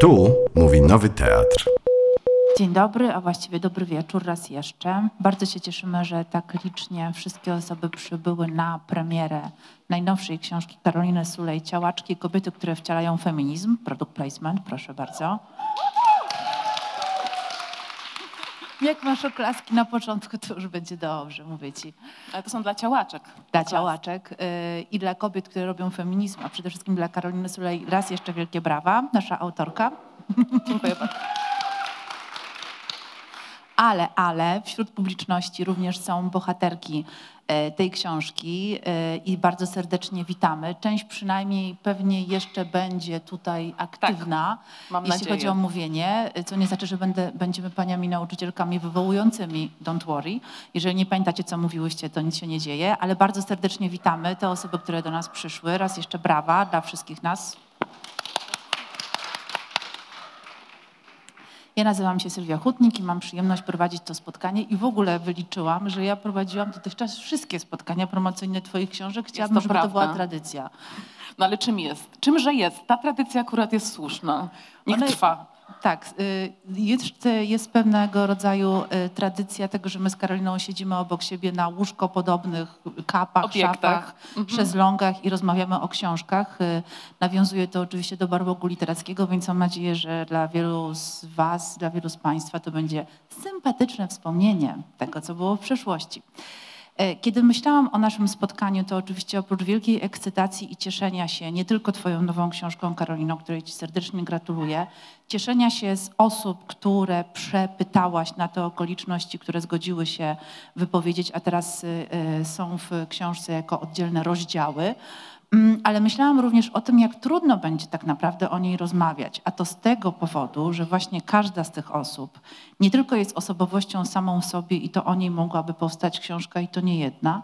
Tu mówi Nowy Teatr. Dzień dobry, a właściwie dobry wieczór raz jeszcze. Bardzo się cieszymy, że tak licznie wszystkie osoby przybyły na premierę najnowszej książki Karoliny Sulej Ciałaczki Kobiety, które wcielają feminizm. Product placement, proszę bardzo. Jak masz oklaski na początku, to już będzie dobrze, mówię ci. Ale to są dla ciałaczek. Dla ciałaczek y, i dla kobiet, które robią feminizm, a przede wszystkim dla Karoliny Sulej raz jeszcze wielkie brawa, nasza autorka. Dziękuję bardzo. Ale, ale wśród publiczności również są bohaterki e, tej książki e, i bardzo serdecznie witamy. Część przynajmniej pewnie jeszcze będzie tutaj aktywna, Tak, jeśli nadzieję. chodzi o mówienie, co nie znaczy, że będę, będziemy paniami nauczycielkami wywołującymi Don't Worry. Jeżeli nie pamiętacie, co mówiłyście, to nic się nie dzieje, ale bardzo serdecznie witamy te osoby, które do nas przyszły. Raz jeszcze brawa dla wszystkich nas. Ja nazywam się Sylwia Hutnik i mam przyjemność prowadzić to spotkanie i w ogóle wyliczyłam, że ja prowadziłam dotychczas wszystkie spotkania promocyjne Twoich książek. Chciałabym, to żeby to była prawda. tradycja. No ale czym jest? Czymże jest? Ta tradycja akurat jest słuszna. Niech Ona- trwa. Tak, y, jest, jest pewnego rodzaju y, tradycja tego, że my z Karoliną siedzimy obok siebie na łóżko podobnych kapach, Obiektach. szafach, Mhm. szezlongach i rozmawiamy o książkach. Y, Nawiązuje to oczywiście do barwogu literackiego, więc mam nadzieję, że dla wielu z Was, dla wielu z Państwa to będzie sympatyczne wspomnienie tego, co było w przeszłości. E, Kiedy myślałam o naszym spotkaniu, to oczywiście oprócz wielkiej ekscytacji i cieszenia się nie tylko Twoją nową książką, Karolino, której Ci serdecznie gratuluję, cieszenia się z osób, które przepytałaś na te okoliczności, które zgodziły się wypowiedzieć, a teraz y, y, są w książce jako oddzielne rozdziały. Mm, Ale myślałam również o tym, jak trudno będzie tak naprawdę o niej rozmawiać. A to z tego powodu, że właśnie każda z tych osób nie tylko jest osobowością samą sobie i to o niej mogłaby powstać książka i to nie jedna,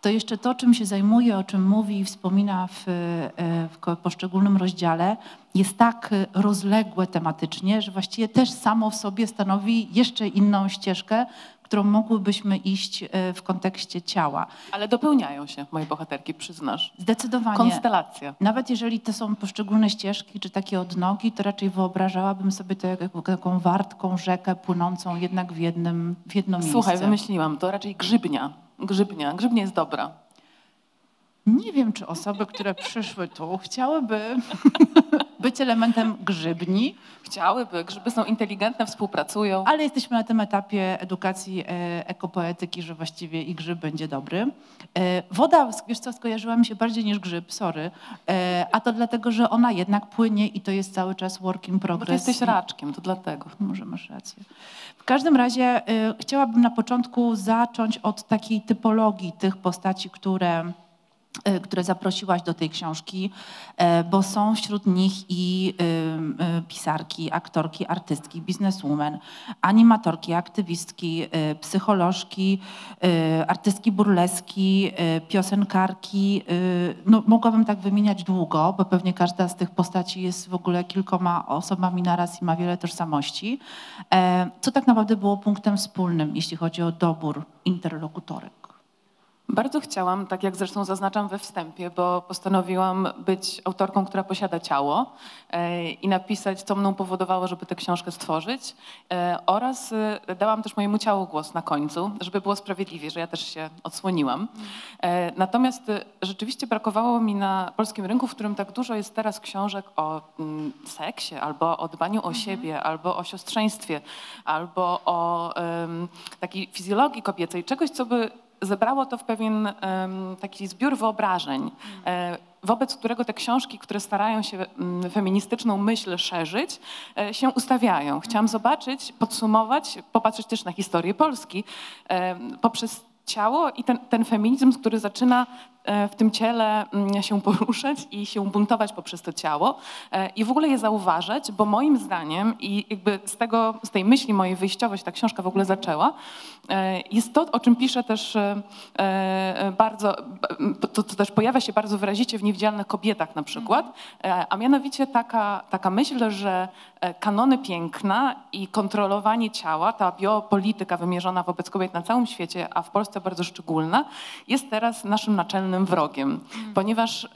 to jeszcze to, czym się zajmuje, o czym mówi i wspomina w, e, w poszczególnym rozdziale, jest tak e, rozległe tematycznie, że właściwie też samo w sobie stanowi jeszcze inną ścieżkę, którą mogłybyśmy iść e, w kontekście ciała. Ale dopełniają się moje bohaterki, przyznasz. Zdecydowanie. Konstelacja. Nawet jeżeli to są poszczególne ścieżki czy takie odnogi, to raczej wyobrażałabym sobie to jak jak taką wartką rzekę płynącą jednak w, jednym, w jedno miejsce. Słuchaj, wymyśliłam, to raczej grzybnia. Grzybnia. Grzybnia jest dobra. Nie wiem, czy osoby, które przyszły tu, chciałyby być elementem grzybni, Chciałyby, grzyby są inteligentne, współpracują. ale jesteśmy na tym etapie edukacji e, ekopoetyki, że właściwie i grzyb będzie dobry. E, woda, wiesz co, skojarzyła mi się bardziej niż grzyb, sorry, e, a to dlatego, że ona jednak płynie i to jest cały czas work in Bo ty progress. jesteś I- raczkiem, to dlatego. Może masz rację. W każdym razie chciałabym na początku zacząć od takiej typologii tych postaci, które, które zaprosiłaś do tej książki, y, bo są wśród nich i y, pisarki, aktorki, artystki, bizneswoman, animatorki, aktywistki, psycholożki, artystki burleski, piosenkarki. No, mogłabym tak wymieniać długo, bo pewnie każda z tych postaci jest w ogóle kilkoma osobami naraz i ma wiele tożsamości. E, Co tak naprawdę było punktem wspólnym, jeśli chodzi o dobór interlokutorek? Bardzo chciałam, tak jak zresztą zaznaczam we wstępie, bo postanowiłam być autorką, która posiada ciało e, i napisać, co mną powodowało, żeby tę książkę stworzyć. E, oraz e, dałam też mojemu ciału głos na końcu, żeby było sprawiedliwie, że ja też się odsłoniłam. Natomiast rzeczywiście brakowało mi na polskim rynku, w którym tak dużo jest teraz książek o mm, seksie, albo o dbaniu o siebie, albo o siostrzeństwie, albo o takiej fizjologii kobiecej, czegoś, co by zebrało to w pewien taki zbiór wyobrażeń, e, wobec którego te książki, które starają się mm, feministyczną myśl szerzyć, e, się ustawiają. Chciałam zobaczyć, podsumować, popatrzeć też na historię Polski poprzez ciało i ten, ten feminizm, który zaczyna w tym ciele mm, się poruszać i się buntować poprzez to ciało e, i w ogóle je zauważać, bo moim zdaniem i jakby z, tego, z tej myśli mojej wyjściowej się ta książka w ogóle zaczęła, e, jest to, o czym pisze też e, e, bardzo, to, to też pojawia się bardzo wyrazicie w Niewidzialnych Kobietach na przykład, e, a mianowicie taka, taka myśl, że e, kanony piękna i kontrolowanie ciała, ta biopolityka wymierzona wobec kobiet na całym świecie, a w Polsce bardzo szczególna, jest teraz naszym naczelnym wrogiem, ponieważ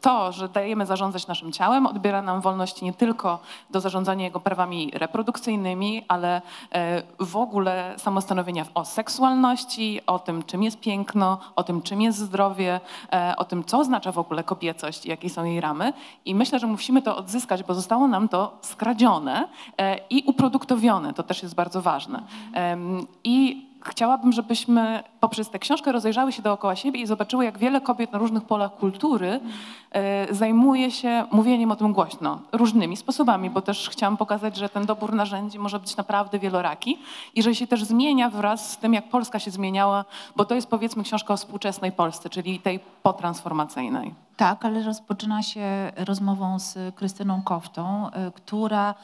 to, że dajemy zarządzać naszym ciałem, odbiera nam wolności nie tylko do zarządzania jego prawami reprodukcyjnymi, ale e, w ogóle samostanowienia o seksualności, o tym, czym jest piękno, o tym, czym jest zdrowie, e, o tym, co oznacza w ogóle kobiecość i jakie są jej ramy. I myślę, że musimy to odzyskać, bo zostało nam to skradzione e, i uproduktowione. To też jest bardzo ważne. I chciałabym, żebyśmy poprzez tę książkę rozejrzały się dookoła siebie i zobaczyły, jak wiele kobiet na różnych polach kultury e, zajmuje się mówieniem o tym głośno, różnymi sposobami, bo też chciałam pokazać, że ten dobór narzędzi może być naprawdę wieloraki i że się też zmienia wraz z tym, jak Polska się zmieniała, bo to jest powiedzmy książka o współczesnej Polsce, czyli tej potransformacyjnej. Tak, ale rozpoczyna się rozmową z Krystyną Koftą, y, która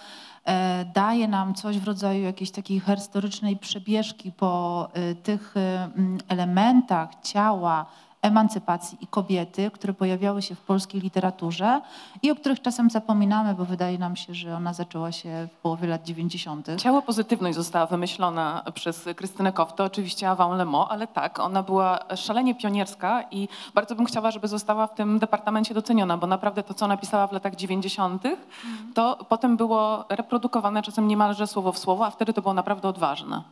e, daje nam coś w rodzaju jakiejś takiej historycznej przebieżki po y, tych elementach ciała, emancypacji i kobiety, które pojawiały się w polskiej literaturze i o których czasem zapominamy, bo wydaje nam się, że ona zaczęła się w połowie lat 90. Ciało pozytywność została wymyślona przez Krystynę Koftę, oczywiście avant le mot, ale tak, ona była szalenie pionierska i bardzo bym chciała, żeby została w tym departamencie doceniona, bo naprawdę to, co napisała w latach 90., to potem było reprodukowane czasem niemalże słowo w słowo, a wtedy to było naprawdę odważne.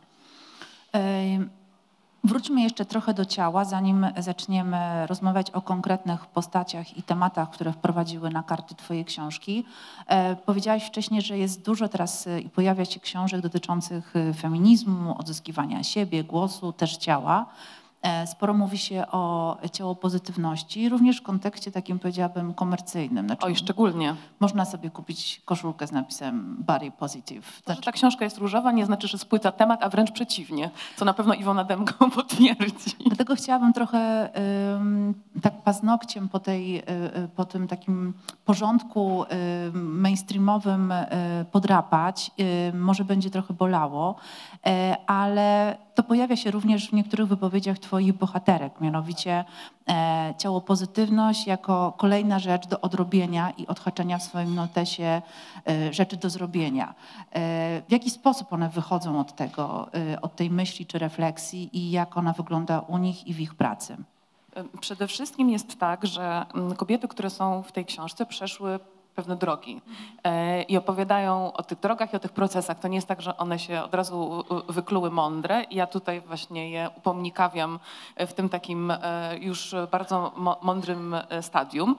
Wróćmy jeszcze trochę do ciała, zanim zaczniemy rozmawiać o konkretnych postaciach i tematach, które wprowadziły na karty Twojej książki. E, powiedziałaś wcześniej, że jest dużo teraz e, i pojawia się książek dotyczących e, feminizmu, odzyskiwania siebie, głosu, też ciała. E, Sporo mówi się o ciało pozytywności, również w kontekście takim powiedziałabym komercyjnym. Znaczy, Oj, szczególnie. można sobie kupić koszulkę z napisem body positive. To, że ta książka jest różowa, nie znaczy, że spłyca temat, a wręcz przeciwnie, co na pewno Iwona Demko potwierdzi. Dlatego chciałabym trochę tak paznokciem po, tej, y, y, po tym takim porządku mainstreamowym y, podrapać. Może będzie trochę bolało, ale to pojawia się również w niektórych wypowiedziach twoich bohaterek, mianowicie e, ciało pozytywność jako kolejna rzecz do odrobienia i odhaczenia w swoim notesie e, rzeczy do zrobienia. E, W jaki sposób one wychodzą od tego, od tej myśli czy refleksji i jak ona wygląda u nich i w ich pracy? Przede wszystkim jest tak, że mm, kobiety, które są w tej książce, przeszły pewne drogi e, i opowiadają o tych drogach i o tych procesach. To nie jest tak, że one się od razu wykluły mądre. Ja tutaj właśnie je upomnikawiam w tym takim e, już bardzo mądrym e, stadium.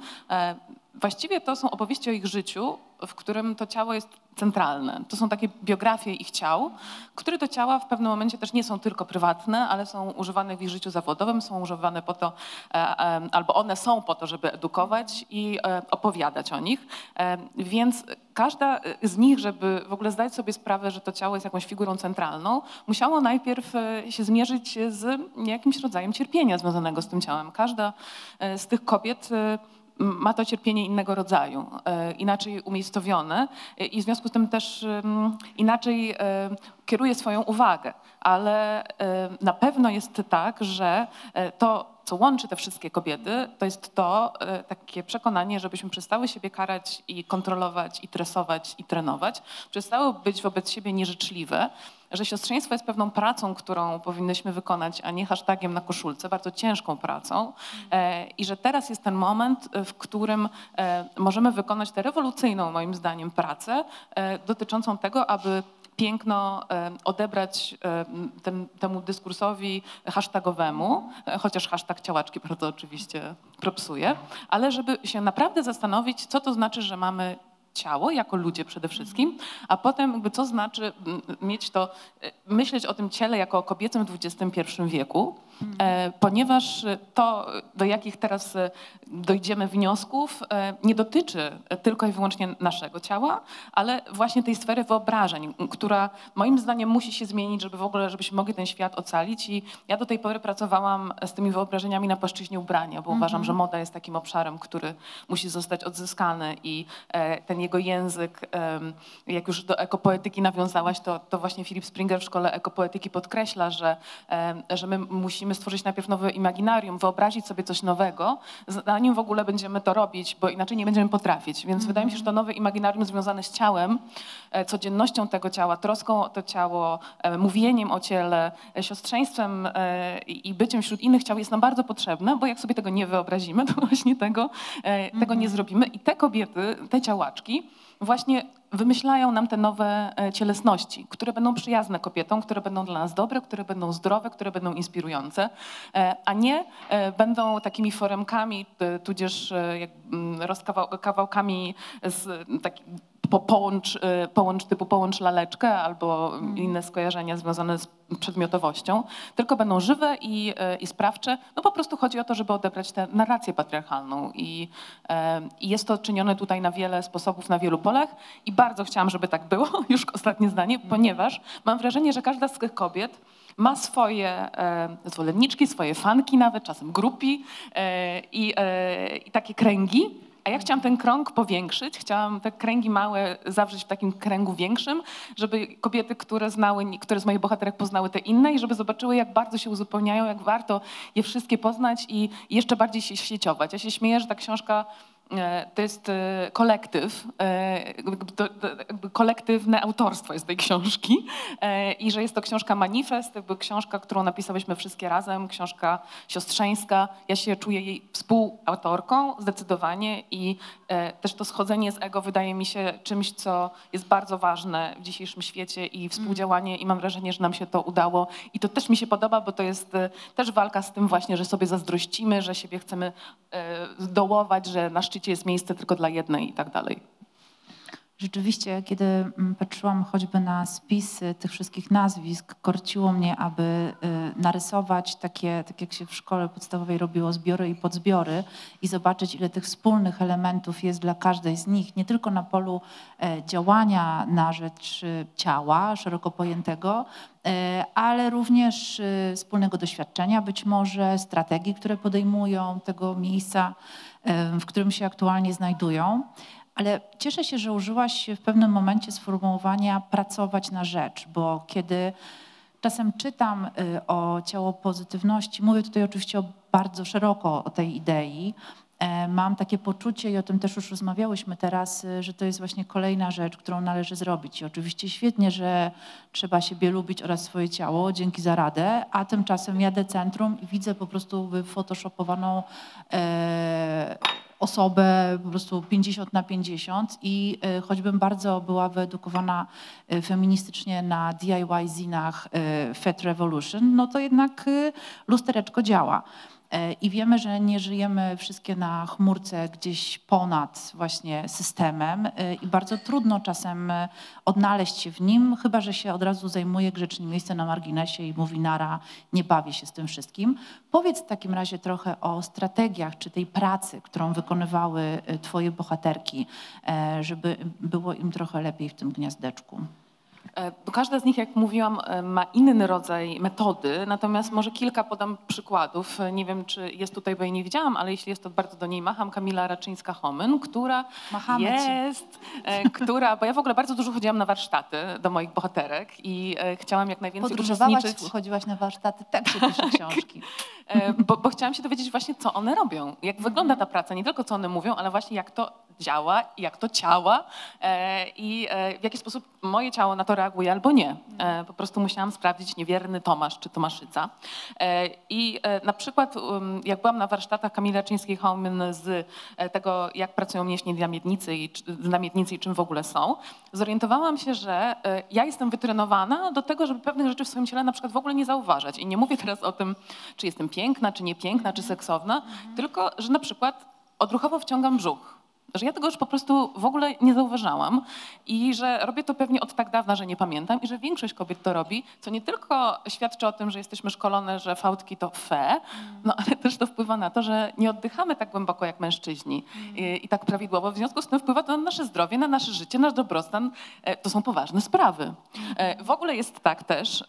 Właściwie to są opowieści o ich życiu, w którym to ciało jest centralne. To są takie biografie ich ciał, które to ciała w pewnym momencie też nie są tylko prywatne, ale są używane w ich życiu zawodowym, są używane po to, e, e, albo one są po to, żeby edukować i e, opowiadać o nich. Więc każda z nich, żeby w ogóle zdać sobie sprawę, że to ciało jest jakąś figurą centralną, musiało najpierw się zmierzyć z jakimś rodzajem cierpienia związanego z tym ciałem. Każda z tych kobiet ma to cierpienie innego rodzaju, e, inaczej umiejscowione. E, i w związku z tym też inaczej e, kieruje swoją uwagę. Ale e, na pewno jest tak, że e, to, co łączy te wszystkie kobiety, to jest to e, takie przekonanie, żebyśmy przestały siebie karać i kontrolować, i tresować, i trenować, przestały być wobec siebie nieżyczliwe, że siostrzeństwo jest pewną pracą, którą powinnyśmy wykonać, a nie hashtagiem na koszulce, bardzo ciężką pracą. I że teraz jest ten moment, w którym możemy wykonać tę rewolucyjną, moim zdaniem, pracę dotyczącą tego, aby piękno e, odebrać e, temu dyskursowi hashtagowemu, e, chociaż hashtag ciałaczki bardzo oczywiście propsuje, ale żeby się naprawdę zastanowić, co to znaczy, że mamy ciało jako ludzie przede wszystkim, a potem jakby co znaczy mieć to, myśleć o tym ciele jako o kobiecym w XXI wieku, ponieważ to, do jakich teraz e, dojdziemy wniosków, e, nie dotyczy tylko i wyłącznie naszego ciała, ale właśnie tej sfery wyobrażeń, która moim zdaniem musi się zmienić, żeby w ogóle, żebyśmy mogli ten świat ocalić. I ja do tej pory pracowałam z tymi wyobrażeniami na płaszczyźnie ubrania, bo uważam, że moda jest takim obszarem, który musi zostać odzyskany i e, ten jego język, jak już do ekopoetyki nawiązałaś, to, to właśnie Philip Springer w szkole ekopoetyki podkreśla, że, że my musimy musimy stworzyć najpierw nowe imaginarium, wyobrazić sobie coś nowego, zanim w ogóle będziemy to robić, bo inaczej nie będziemy potrafić. Więc wydaje mi się, że to nowe imaginarium związane z ciałem, e, codziennością tego ciała, troską o to ciało, e, mówieniem o ciele, e, siostrzeństwem i byciem wśród innych ciał jest nam bardzo potrzebne, bo jak sobie tego nie wyobrazimy, to właśnie tego, e, tego nie zrobimy. I te kobiety, te ciałaczki właśnie wymyślają nam te nowe e, cielesności, które będą przyjazne kobietom, które będą dla nas dobre, które będą zdrowe, które będą inspirujące, e, a nie e, będą takimi foremkami, tudzież mm, rozkawał- kawałkami z po, połącz, e, połącz typu połącz laleczkę albo inne skojarzenia związane z przedmiotowością, tylko będą żywe i, e, i sprawcze. No po prostu chodzi o to, żeby odebrać tę narrację patriarchalną i, e, i jest to czynione tutaj na wiele sposobów, na wielu polach i bardzo chciałam, żeby tak było, już ostatnie zdanie, ponieważ mam wrażenie, że każda z tych kobiet ma swoje zwolenniczki, swoje fanki nawet, czasem grupi i, i takie kręgi. A ja chciałam ten krąg powiększyć, chciałam te kręgi małe zawrzeć w takim kręgu większym, żeby kobiety, które znały, które z moich bohaterek poznały te inne i żeby zobaczyły, jak bardzo się uzupełniają, jak warto je wszystkie poznać i jeszcze bardziej się sieciować. Ja się śmieję, że ta książka to jest e, kolektyw, e, kolektywne autorstwo jest tej książki e, i że jest to książka manifest, jakby książka, którą napisałyśmy wszystkie razem, książka siostrzeńska. Ja się czuję jej współautorką zdecydowanie i e, też to schodzenie z ego wydaje mi się czymś, co jest bardzo ważne w dzisiejszym świecie i współdziałanie i mam wrażenie, że nam się to udało i to też mi się podoba, bo to jest e, też walka z tym właśnie, że sobie zazdrościmy, że siebie chcemy e, dołować, że na szczycie jest miejsce tylko dla jednej i tak dalej. Rzeczywiście, kiedy mm, patrzyłam choćby na spisy tych wszystkich nazwisk, korciło mnie, aby y, narysować takie, tak jak się w szkole podstawowej robiło, zbiory i podzbiory i zobaczyć, ile tych wspólnych elementów jest dla każdej z nich, nie tylko na polu e, działania na rzecz y, ciała szeroko pojętego, e, ale również y, wspólnego doświadczenia, być może strategii, które podejmują tego miejsca, w którym się aktualnie znajdują. Ale cieszę się, że użyłaś w pewnym momencie sformułowania pracować na rzecz, bo kiedy czasem czytam y, o ciało pozytywności, mówię tutaj oczywiście bardzo szeroko o tej idei, mam takie poczucie i o tym też już rozmawiałyśmy teraz, y, że to jest właśnie kolejna rzecz, którą należy zrobić. I oczywiście świetnie, że trzeba siebie lubić oraz swoje ciało, dzięki za radę, a tymczasem jadę centrum i widzę po prostu wyfotoshopowaną e, osobę po prostu 50 na 50 i e, choćbym bardzo była wyedukowana e, feministycznie na DIY zinach e, Fat Revolution, no to jednak e, lustereczko działa. E, I wiemy, że nie żyjemy wszystkie na chmurce gdzieś ponad właśnie systemem e, i bardzo trudno czasem e, odnaleźć się w nim, chyba że się od razu zajmuje grzecznie miejsce na marginesie i mówi nara, nie bawię się z tym wszystkim. Powiedz w takim razie trochę o strategiach czy tej pracy, którą wykonywały twoje bohaterki, żeby było im trochę lepiej w tym gniazdeczku. E, bo Każda z nich, jak mówiłam, e, ma inny rodzaj metody, natomiast może kilka podam przykładów. E, Nie wiem, czy jest tutaj, bo jej nie widziałam, ale jeśli jest, to bardzo do niej macham. Kamila Raczyńska-Homyn, która Machamy jest, która, bo ja w ogóle bardzo dużo chodziłam na warsztaty do moich bohaterek i chciałam jak najwięcej uczestniczyć. chodziłaś na warsztaty, tak się pisze książki. Bo, bo chciałam się dowiedzieć właśnie, co one robią, jak wygląda ta praca, nie tylko co one mówią, ale właśnie jak to działa, jak to ciała i w jaki sposób moje ciało na to reaguje albo nie. E, po prostu musiałam sprawdzić niewierny Tomasz czy Tomaszyca. E, I e, na przykład um, jak byłam na warsztatach Kamili Raczyńskiej-Hołmyn z e, tego, jak pracują mięśnie dla miednicy i, dla miednicy i czym w ogóle są, zorientowałam się, że ja jestem wytrenowana do tego, żeby pewnych rzeczy w swoim ciele na przykład w ogóle nie zauważać. I nie mówię teraz o tym, czy jestem piękna, czy niepiękna, czy seksowna, tylko, że na przykład odruchowo wciągam brzuch. Że ja tego już po prostu w ogóle nie zauważałam i że robię to pewnie od tak dawna, że nie pamiętam i że większość kobiet to robi, co nie tylko świadczy o tym, że jesteśmy szkolone, że fałdki to fe, no ale też to wpływa na to, że nie oddychamy tak głęboko jak mężczyźni i, i tak prawidłowo. W związku z tym wpływa to na nasze zdrowie, na nasze życie, nasz dobrostan. E, To są poważne sprawy. E, W ogóle jest tak też,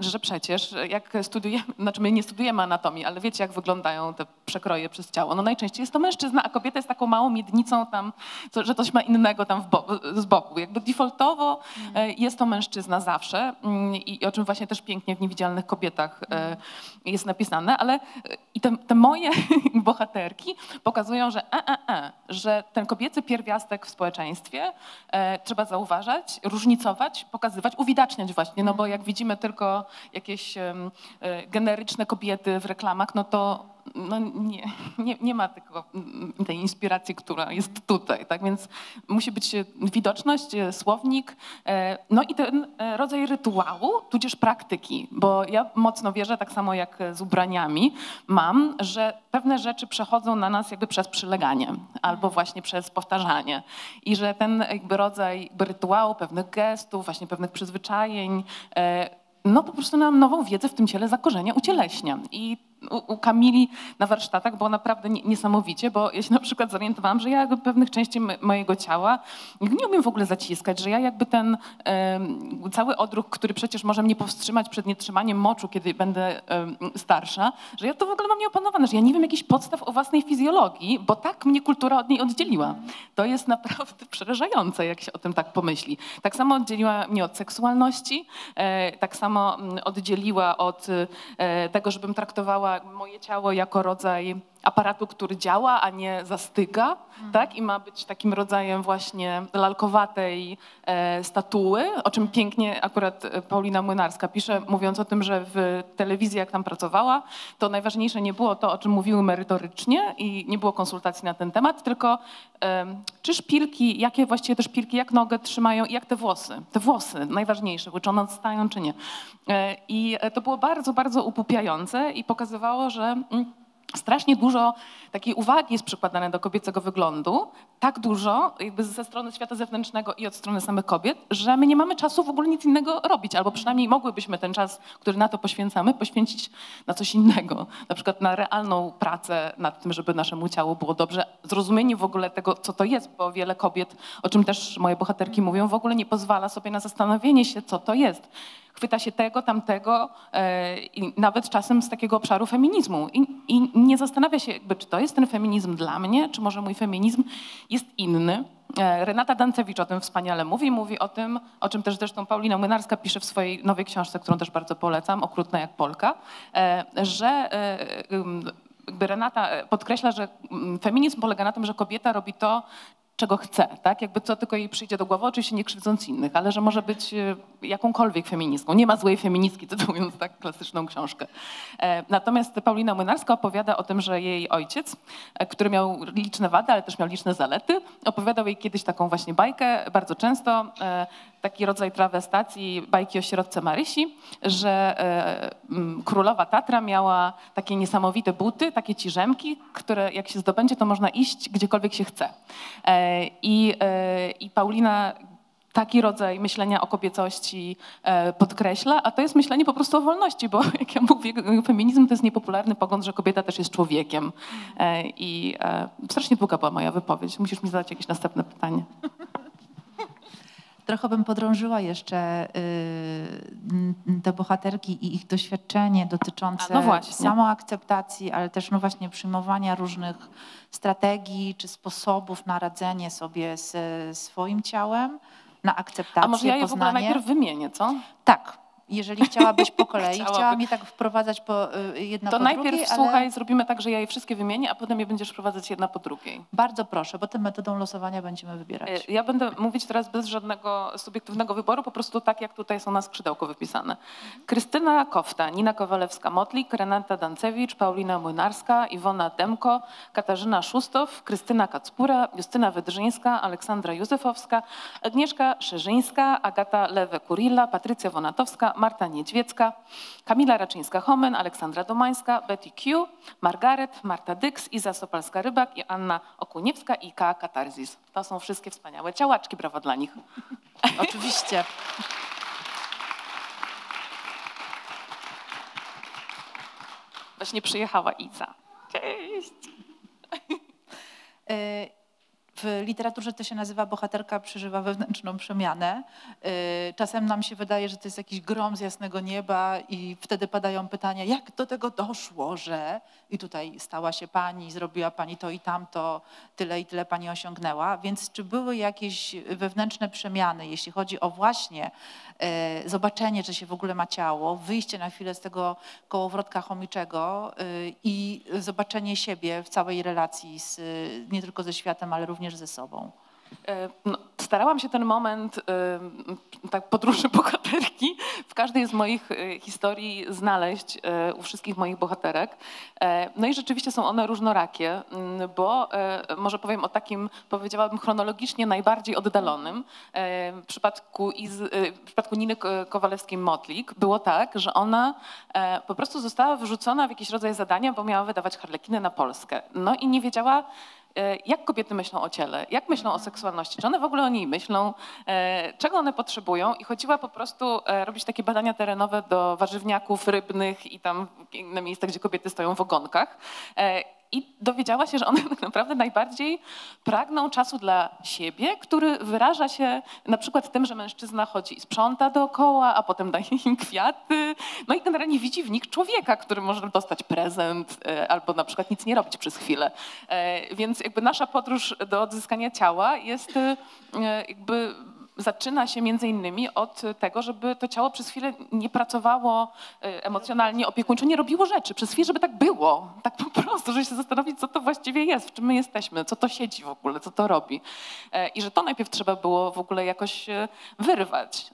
że przecież jak studiujemy, znaczy my nie studujemy anatomii, ale wiecie jak wyglądają te przekroje przez ciało. No najczęściej jest to mężczyzna, a kobieta jest taką małą miednicą, tam, że coś ma innego tam bo, z boku. Jakby defaultowo e, jest to mężczyzna zawsze mm, i, o czym właśnie też pięknie w Niewidzialnych Kobietach e, jest napisane, ale e, i te, te moje bohaterki pokazują, że e, e, e, że ten kobiecy pierwiastek w społeczeństwie trzeba zauważać, różnicować, pokazywać, uwidaczniać właśnie, no bo jak widzimy tylko jakieś generyczne kobiety w reklamach, no to no nie, nie, nie ma mm, tej inspiracji, która jest tutaj, tak? Więc musi być e, widoczność, e, słownik, e, no i ten rodzaj rytuału, tudzież praktyki, bo ja mocno wierzę, tak samo jak z ubraniami mam, że pewne rzeczy przechodzą na nas jakby przez przyleganie albo właśnie przez powtarzanie i że ten jakby rodzaj jakby rytuału, pewnych gestów, właśnie pewnych przyzwyczajeń, no po prostu nam nową wiedzę w tym ciele zakorzenia, ucieleśnia. I u, u Kamili na warsztatach było naprawdę nie- niesamowicie, bo ja się na przykład zorientowałam, że ja jakby pewnych części mojego ciała nie umiem w ogóle zaciskać, że ja jakby ten cały odruch, który przecież może mnie powstrzymać przed nietrzymaniem moczu, kiedy będę starsza, że ja to w ogóle mam nieopanowane, że ja nie wiem jakichś podstaw o własnej fizjologii, bo tak mnie kultura od niej oddzieliła. To jest naprawdę przerażające, jak się o tym tak pomyśli. Tak samo oddzieliła mnie od seksualności, e, tak samo mm, oddzieliła od e, tego, żebym traktowała moje ciało jako rodzaj aparatu, który działa, a nie zastyga, tak? I ma być takim rodzajem właśnie lalkowatej e, statuły, o czym pięknie akurat e, Paulina Młynarska pisze, mówiąc o tym, że w telewizji, jak tam pracowała, to najważniejsze nie było to, o czym mówiły merytorycznie i nie było konsultacji na ten temat, tylko czy szpilki, jakie właściwie te szpilki, jak nogę trzymają i jak te włosy, te włosy najważniejsze, czy one odstają, czy nie. E, I to było bardzo, bardzo upupiające i pokazywało, że mm, strasznie dużo takiej uwagi jest przykładane do kobiecego wyglądu, tak dużo jakby ze strony świata zewnętrznego i od strony samych kobiet, że my nie mamy czasu w ogóle nic innego robić, albo przynajmniej mogłybyśmy ten czas, który na to poświęcamy, poświęcić na coś innego, na przykład na realną pracę nad tym, żeby naszemu ciału było dobrze, zrozumienie w ogóle tego, co to jest, bo wiele kobiet, o czym też moje bohaterki mówią, w ogóle nie pozwala sobie na zastanowienie się, co to jest chwyta się tego, tamtego e, i nawet czasem z takiego obszaru feminizmu. I, I nie zastanawia się, jakby, czy to jest ten feminizm dla mnie, czy może mój feminizm jest inny. E, Renata Dancewicz o tym wspaniale mówi. Mówi o tym, o czym też zresztą Paulina Młynarska pisze w swojej nowej książce, którą też bardzo polecam, Okrutna jak Polka, e, że jakby Renata podkreśla, że mm, feminizm polega na tym, że kobieta robi to, czego chce, tak? Jakby co tylko jej przyjdzie do głowy, oczywiście nie krzywdząc innych, ale że może być e, jakąkolwiek feministką. Nie ma złej feministki, cytując tak klasyczną książkę. E, Natomiast Paulina Młynarska opowiada o tym, że jej ojciec, e, który miał liczne wady, ale też miał liczne zalety, opowiadał jej kiedyś taką właśnie bajkę, bardzo często, taki rodzaj trawestacji, bajki o sierotce Marysi, że e, królowa Tatra miała takie niesamowite buty, takie ciżemki, które jak się zdobędzie, to można iść gdziekolwiek się chce. E, I, e, I Paulina taki rodzaj myślenia o kobiecości podkreśla, a to jest myślenie po prostu o wolności, bo jak ja mówię, feminizm to jest niepopularny pogląd, że kobieta też jest człowiekiem. I strasznie długa była moja wypowiedź. Musisz mi zadać jakieś następne pytanie. Trochę bym podrążyła jeszcze y, te bohaterki i ich doświadczenie dotyczące A, no samoakceptacji, ale też no właśnie przyjmowania różnych strategii czy sposobów na radzenie sobie ze swoim ciałem, na akceptację, A może ja je w ogóle poznanie. najpierw wymienię, co? Tak. Jeżeli chciałabyś po kolei, chciałam je tak wprowadzać po, y, jedna To po najpierw drugiej, ale słuchaj, zrobimy tak, że ja je wszystkie wymienię, a potem je będziesz wprowadzać jedna po drugiej. bardzo proszę, bo tym metodą losowania będziemy wybierać. E, Ja będę mówić teraz bez żadnego subiektywnego wyboru, po prostu tak, jak tutaj są na skrzydełku wypisane. Krystyna Kofta, Nina Kowalewska-Motlik, Renata Dancewicz, Paulina Młynarska, Iwona Demko, Katarzyna Szustow, Krystyna Kacpura, Justyna Wydrzyńska, Aleksandra Józefowska, Agnieszka Szerzyńska, Agata Lewe-Kurilla, Patrycja Wonatowska, Marta Niedźwiecka, Kamila Raczyńska-Homen, Aleksandra Domańska, Betty Q, Margaret, Marta Dyks, Iza Sopalska-Rybak i Anna Okuniewska i K. Katarzis. To są wszystkie wspaniałe działaczki, brawo dla nich. Oczywiście. Właśnie przyjechała Iza. Cześć! Y, W literaturze to się nazywa bohaterka przeżywa wewnętrzną przemianę. Y, Czasem nam się wydaje, że to jest jakiś grom z jasnego nieba i wtedy padają pytania, jak do tego doszło, że i tutaj stała się pani, zrobiła pani to i tamto, tyle i tyle pani osiągnęła. Więc czy były jakieś wewnętrzne przemiany, jeśli chodzi o właśnie e, zobaczenie, że się w ogóle ma ciało, wyjście na chwilę z tego kołowrotka chomiczego y, i zobaczenie siebie w całej relacji z, nie tylko ze światem, ale również ze sobą? No, starałam się ten moment tak podróży bohaterki w każdej z moich e, historii znaleźć e, u wszystkich moich bohaterek. E, No i rzeczywiście są one różnorakie, mm, bo może powiem o takim, powiedziałabym, chronologicznie najbardziej oddalonym. W przypadku, Iz, w przypadku Niny Ko- Kowalewskiej-Motlik było tak, że ona po prostu została wyrzucona w jakiś rodzaj zadania, bo miała wydawać harlekiny na Polskę. No i nie wiedziała, jak kobiety myślą o ciele, jak myślą o seksualności, czy one w ogóle o niej myślą, e, czego one potrzebują? I chodziła po prostu e, robić takie badania terenowe do warzywniaków rybnych i tam inne miejsca, gdzie kobiety stoją w ogonkach. I dowiedziała się, że one tak naprawdę najbardziej pragną czasu dla siebie, który wyraża się na przykład tym, że mężczyzna chodzi i sprząta dookoła, a potem daje im kwiaty. No i generalnie widzi w nich człowieka, który może dostać prezent e, albo na przykład nic nie robić przez chwilę. E, Więc jakby nasza podróż do odzyskania ciała jest e, jakby zaczyna się między innymi od tego, żeby to ciało przez chwilę nie pracowało e, emocjonalnie, opiekuńczo, nie robiło rzeczy. Przez chwilę, żeby tak było. Tak po prostu, żeby się zastanowić, co to właściwie jest, w czym my jesteśmy, co to siedzi w ogóle, co to robi. E, I że to najpierw trzeba było w ogóle jakoś e, wyrwać.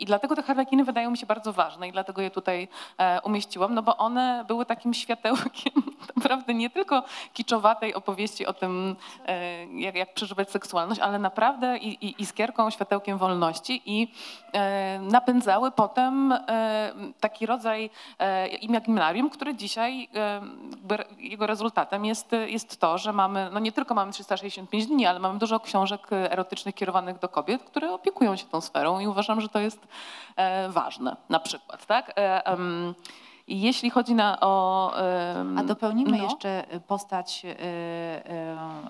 I dlatego te harlekiny wydają mi się bardzo ważne i dlatego je tutaj umieściłam, no bo one były takim światełkiem naprawdę nie tylko kiczowatej opowieści o tym, jak, jak przeżywać seksualność, ale naprawdę i, i iskierką, światełkiem wolności i e, napędzały potem e, taki rodzaj e, imaginarium, który dzisiaj jego rezultatem jest, jest to, że mamy, no nie tylko mamy 365 dni, ale mamy dużo książek erotycznych kierowanych do kobiet, które opiekują się tą sferą i uważam, że to jest ważne na przykład, tak? E, i jeśli chodzi na, o... A dopełnimy no. jeszcze y, postać y,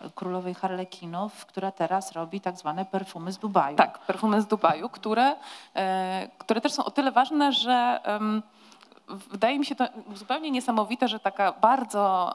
y, królowej Harlekinów, która teraz robi tak zwane perfumy z Dubaju. Tak, perfumy z Dubaju, które, e, które też są o tyle ważne, że wydaje mi się to zupełnie niesamowite, że taka bardzo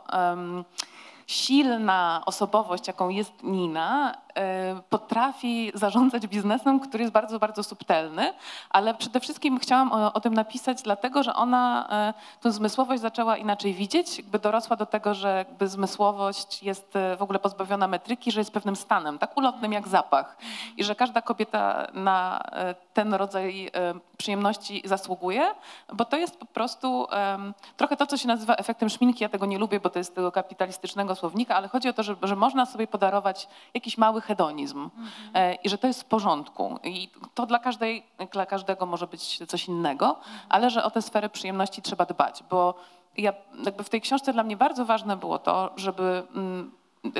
silna osobowość, jaką jest Nina, e, potrafi zarządzać biznesem, który jest bardzo, bardzo subtelny, ale przede wszystkim chciałam o, o tym napisać, dlatego że ona e, tę zmysłowość zaczęła inaczej widzieć, jakby dorosła do tego, że jakby zmysłowość jest e, w ogóle pozbawiona metryki, że jest pewnym stanem, tak ulotnym jak zapach i że każda kobieta na ten rodzaj przyjemności zasługuje, bo to jest po prostu trochę to, co się nazywa efektem szminki. Ja tego nie lubię, bo to jest tego kapitalistycznego słownika, ale chodzi o to, że, że można sobie podarować jakiś mały hedonizm e, i że to jest w porządku. I to dla, każdej, dla każdego może być coś innego, ale że o tę sferę przyjemności trzeba dbać, bo ja, jakby w tej książce dla mnie bardzo ważne było to, żeby mm,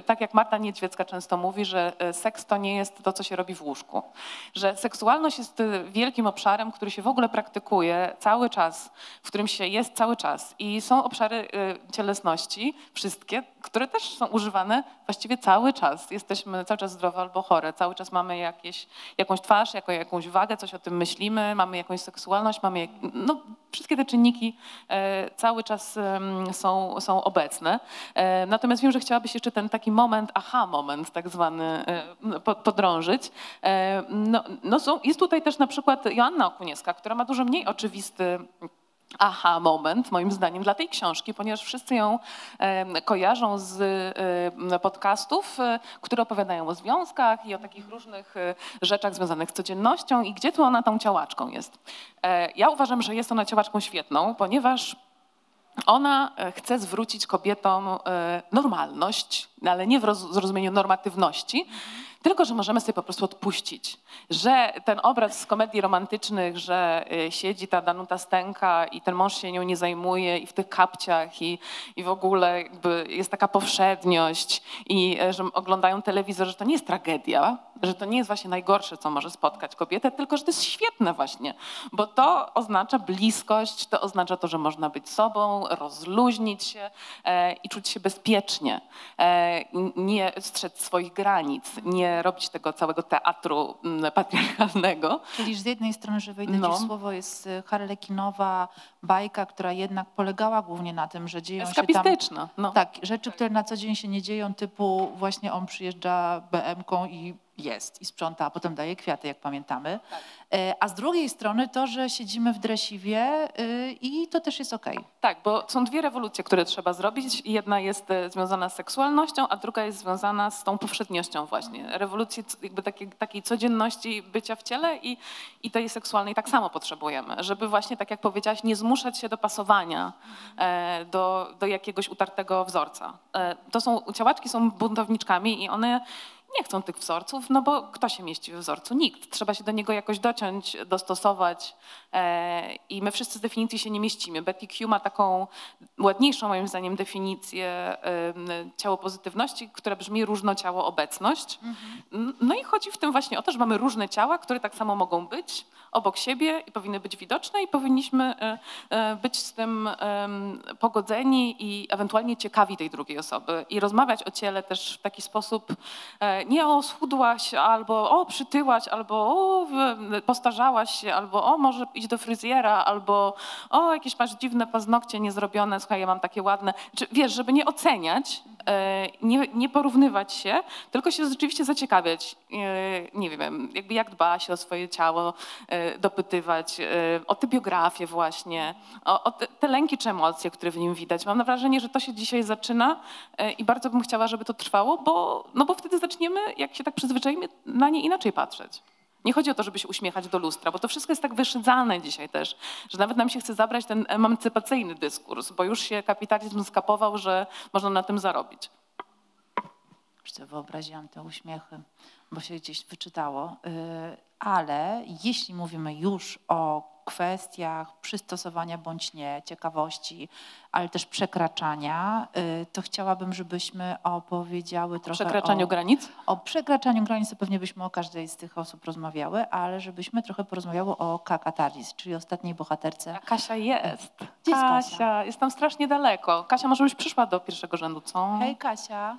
tak jak Marta Niedźwiecka często mówi, że e, seks to nie jest to, co się robi w łóżku. Że seksualność jest e, wielkim obszarem, który się w ogóle praktykuje cały czas, w którym się jest cały czas. I są obszary cielesności, wszystkie, które też są używane właściwie cały czas. Jesteśmy cały czas zdrowe albo chore, cały czas mamy jakieś, jakąś twarz, jako, jakąś wagę, coś o tym myślimy, mamy jakąś seksualność, mamy no, wszystkie te czynniki e, cały czas są, są obecne. E, natomiast wiem, że chciałabyś jeszcze ten taki moment, aha moment tak zwany, e, no, po- podrążyć. No, no są, jest tutaj też na przykład Joanna Okuniewska, która ma dużo mniej oczywisty aha moment, moim zdaniem, dla tej książki, ponieważ wszyscy ją kojarzą z podcastów, e, które opowiadają o związkach i o takich różnych e, rzeczach związanych z codziennością i gdzie tu ona tą działaczką jest. E, Ja uważam, że jest ona działaczką świetną, ponieważ ona chce zwrócić kobietom normalność, ale nie w roz- zrozumieniu normatywności, Tylko, że możemy sobie po prostu odpuścić, że ten obraz z komedii romantycznych, że y, siedzi ta Danuta Stęka i ten mąż się nią nie zajmuje i w tych kapciach i, i w ogóle jest taka powszedniość i e, że oglądają telewizor, że to nie jest tragedia, że to nie jest właśnie najgorsze, co może spotkać kobietę, tylko że to jest świetne właśnie, bo to oznacza bliskość, to oznacza to, że można być sobą, rozluźnić się e, i czuć się bezpiecznie, e, nie strzec swoich granic, nie robić tego całego teatru mm, patriarchalnego. Czyli z jednej strony, że wejdę No. ci w słowo, jest y, harlekinowa bajka, która jednak polegała głównie na tym, że dzieją się tam. No. tak, rzeczy, które na co dzień się nie dzieją, typu właśnie on przyjeżdża BM-ką i jest i sprząta, a potem daje kwiaty, jak pamiętamy. E, A z drugiej strony to, że siedzimy w dresiwie y, i to też jest okej. Tak, bo są dwie rewolucje, które trzeba zrobić. Jedna jest e, związana z seksualnością, a druga jest związana z tą powszedniością właśnie. Rewolucji c- jakby takiej, takiej codzienności bycia w ciele i, i tej seksualnej tak samo potrzebujemy, żeby właśnie, tak jak powiedziałaś, nie zmuszać się do pasowania e, do, do jakiegoś utartego wzorca. To są, ciałaczki są buntowniczkami i one nie chcą tych wzorców, no bo kto się mieści w wzorcu? Nikt. Trzeba się do niego jakoś dociąć, dostosować i my wszyscy z definicji się nie mieścimy. Betty Q ma taką ładniejszą moim zdaniem definicję ciało pozytywności, która brzmi różno ciało obecność. N- No i chodzi w tym właśnie o to, że mamy różne ciała, które tak samo mogą być obok siebie i powinny być widoczne i powinniśmy e, e, być z tym pogodzeni i ewentualnie ciekawi tej drugiej osoby i rozmawiać o ciele też w taki sposób e, nie o schudłaś albo o przytyłaś albo o postarzałaś się albo o może do fryzjera albo o jakieś masz dziwne paznokcie niezrobione, słuchaj ja mam takie ładne. Czy, wiesz, żeby nie oceniać, e, nie, nie porównywać się, tylko się rzeczywiście zaciekawiać. E, Nie wiem, jakby jak dba się o swoje ciało, e, dopytywać o tę biografię właśnie, o, o te, te lęki czy emocje, które w nim widać. Mam wrażenie, że to się dzisiaj zaczyna i bardzo bym chciała, żeby to trwało, bo, no bo wtedy zaczniemy, jak się tak przyzwyczajimy, na nie inaczej patrzeć. Nie chodzi o to, żeby się uśmiechać do lustra, bo to wszystko jest tak wyszydzane dzisiaj też, że nawet nam się chce zabrać ten emancypacyjny dyskurs, bo już się kapitalizm skapował, że można na tym zarobić. Już wyobraziłam te uśmiechy, bo się gdzieś wyczytało. Y, Ale jeśli mówimy już o kwestiach przystosowania bądź nie, ciekawości, ale też przekraczania, y, to chciałabym, żebyśmy opowiedziały O trochę przekraczaniu o, granic? o przekraczaniu granic. to Pewnie byśmy o każdej z tych osób rozmawiały, ale żebyśmy trochę porozmawiały o Kakataris, czyli ostatniej bohaterce. A Kasia jest. Gdzie jest Kasia? Kasia, jest tam strasznie daleko. Kasia, może byś przyszła do pierwszego rzędu, co? Hej Kasia!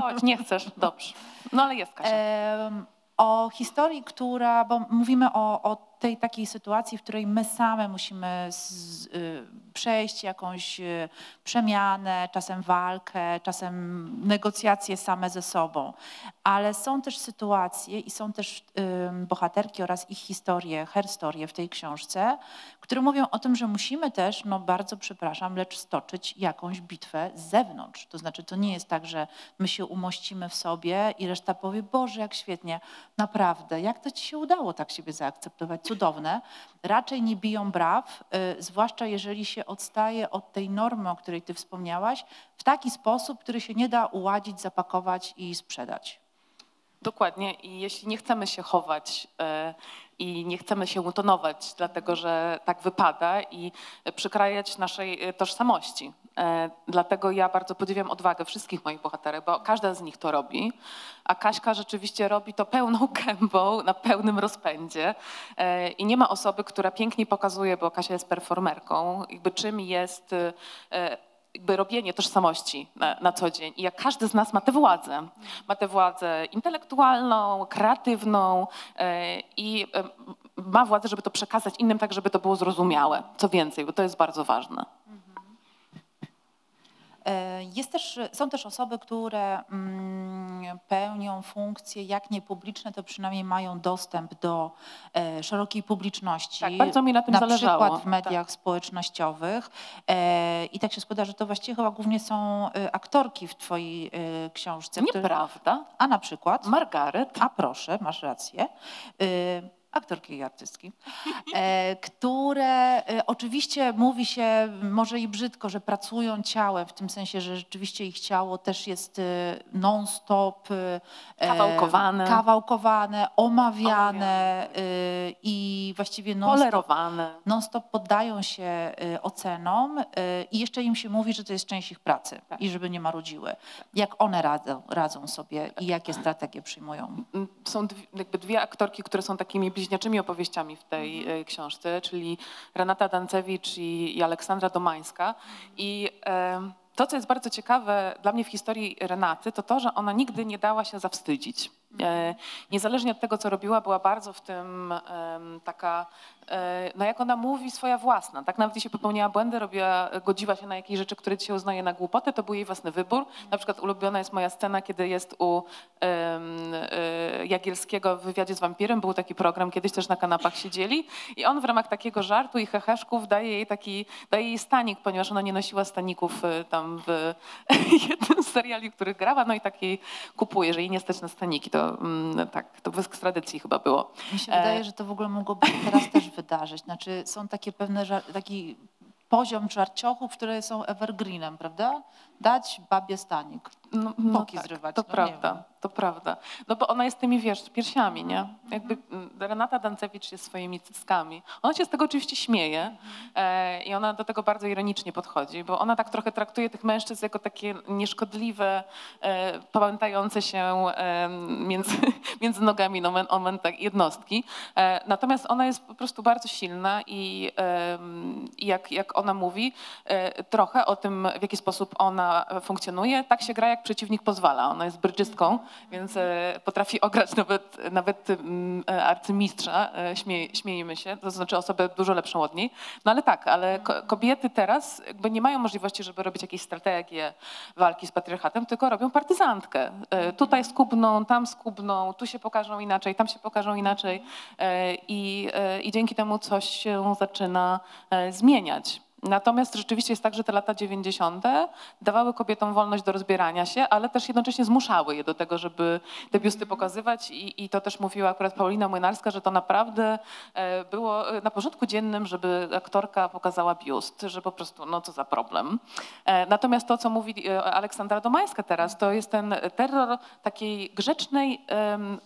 Chodź, nie chcesz, dobrze. No ale jest Kasia. Em, o historii, która, bo mówimy o, o tej takiej sytuacji, w której my same musimy z, y, przejść jakąś y, przemianę, czasem walkę, czasem negocjacje same ze sobą. Ale są też sytuacje i są też ym, bohaterki oraz ich historie, herstorie w tej książce, które mówią o tym, że musimy też, no bardzo przepraszam, lecz stoczyć jakąś bitwę z zewnątrz. To znaczy, to nie jest tak, że my się umościmy w sobie i reszta powie, Boże, jak świetnie, naprawdę, jak to ci się udało tak siebie zaakceptować, cudowne. Raczej nie biją braw, y, zwłaszcza jeżeli się odstaje od tej normy, o której ty wspomniałaś, w taki sposób, który się nie da uładzić, zapakować i sprzedać. Dokładnie. I jeśli nie chcemy się chować e, i nie chcemy się utonować, dlatego że tak wypada i przykrajać naszej e, tożsamości. E, Dlatego ja bardzo podziwiam odwagę wszystkich moich bohaterek, bo każda z nich to robi, a Kaśka rzeczywiście robi to pełną gębą, na pełnym rozpędzie E, i nie ma osoby, która pięknie pokazuje, bo Kasia jest performerką, jakby czym jest jakby robienie tożsamości na, na co dzień. I jak każdy z nas ma tę władzę, ma tę władzę intelektualną, kreatywną e, i e, ma władzę, żeby to przekazać innym tak, żeby to było zrozumiałe. Co więcej, bo to jest bardzo ważne. E, Jest też, są też osoby, które mm, pełnią funkcje, jak nie publiczne, to przynajmniej mają dostęp do e, szerokiej publiczności. Tak, bardzo mi na tym na zależało. przykład w mediach społecznościowych. E, I tak się składa, że to właściwie chyba głównie są aktorki w twojej książce. które- Nieprawda. A na przykład? Margaret. A proszę, masz rację. Aktorki i artystki, e, które e, oczywiście mówi się może i brzydko, że pracują ciałem, w tym sensie, że rzeczywiście ich ciało też jest e, non-stop Kawałkowane. kawałkowane omawiane i właściwie non-stop non-stop poddają się ocenom i jeszcze im się mówi, że to jest część ich pracy Tak. i żeby nie marudziły. Jak one radzą, radzą sobie i jakie strategie przyjmują? Są dwie, jakby dwie aktorki, które są takimi bliźniaczymi opowieściami w tej e, książce, czyli Renata Dancewicz i, i Aleksandra Domańska. I em, to, co jest bardzo ciekawe dla mnie w historii Renaty, to to, że ona nigdy nie dała się zawstydzić. E, niezależnie od tego, co robiła, była bardzo w tym taka, e, no jak ona mówi, swoja własna. Tak nawet jeśli popełniała błędy, robiła, godziła się na jakieś rzeczy, które dzisiaj uznaje na głupotę, to był jej własny wybór. Na przykład ulubiona jest moja scena, kiedy jest u e, Jagielskiego w wywiadzie z wampirem. Był taki program, kiedyś też na kanapach siedzieli i on w ramach takiego żartu i heheszków daje jej taki, daje jej stanik, ponieważ ona nie nosiła staników e, tam w jednym z seriali, w których grała, no i takiej kupuje, że jej nie stać na staniki. To mm, tak, to w ekstradycji chyba było. Mi się E. wydaje, że to w ogóle mogłoby się teraz też wydarzyć. Znaczy są takie pewne, taki poziom żarciochów, które są evergreenem, prawda? Dać babie stanik. No, Boki zrywać, To no prawda, to prawda. No bo ona jest tymi, wiesz, piersiami, nie? Jakby mm, Renata Dancewicz jest swoimi cyckami. Ona się z tego oczywiście śmieje e, i ona do tego bardzo ironicznie podchodzi, bo ona tak trochę traktuje tych mężczyzn jako takie nieszkodliwe, e, pamiętające się e, między, między nogami no, men- omen, tak, jednostki. E, natomiast ona jest po prostu bardzo silna i jak, jak ona mówi e, trochę o tym, w jaki sposób ona funkcjonuje, tak się gra, jak przeciwnik pozwala. Ona jest brydżystką, więc e, potrafi ograć nawet, nawet mm, e, arcymistrza, e, śmieje, śmiejemy się, to znaczy osobę dużo lepszą od niej. No ale tak, ale ko- kobiety teraz jakby nie mają możliwości, żeby robić jakieś strategie walki z patriarchatem, tylko robią partyzantkę. Tutaj skubną, tam skubną, tu się pokażą inaczej, tam się pokażą inaczej i, i dzięki temu coś się zaczyna zmieniać. Natomiast rzeczywiście jest tak, że te lata 90. dawały kobietom wolność do rozbierania się, ale też jednocześnie zmuszały je do tego, żeby te biusty pokazywać i, i to też mówiła akurat Paulina Młynarska, że to naprawdę e, było e, na porządku dziennym, żeby aktorka pokazała biust, że po prostu no co za problem. E, Natomiast to, co mówi Aleksandra Domańska teraz, to jest ten terror takiej grzecznej,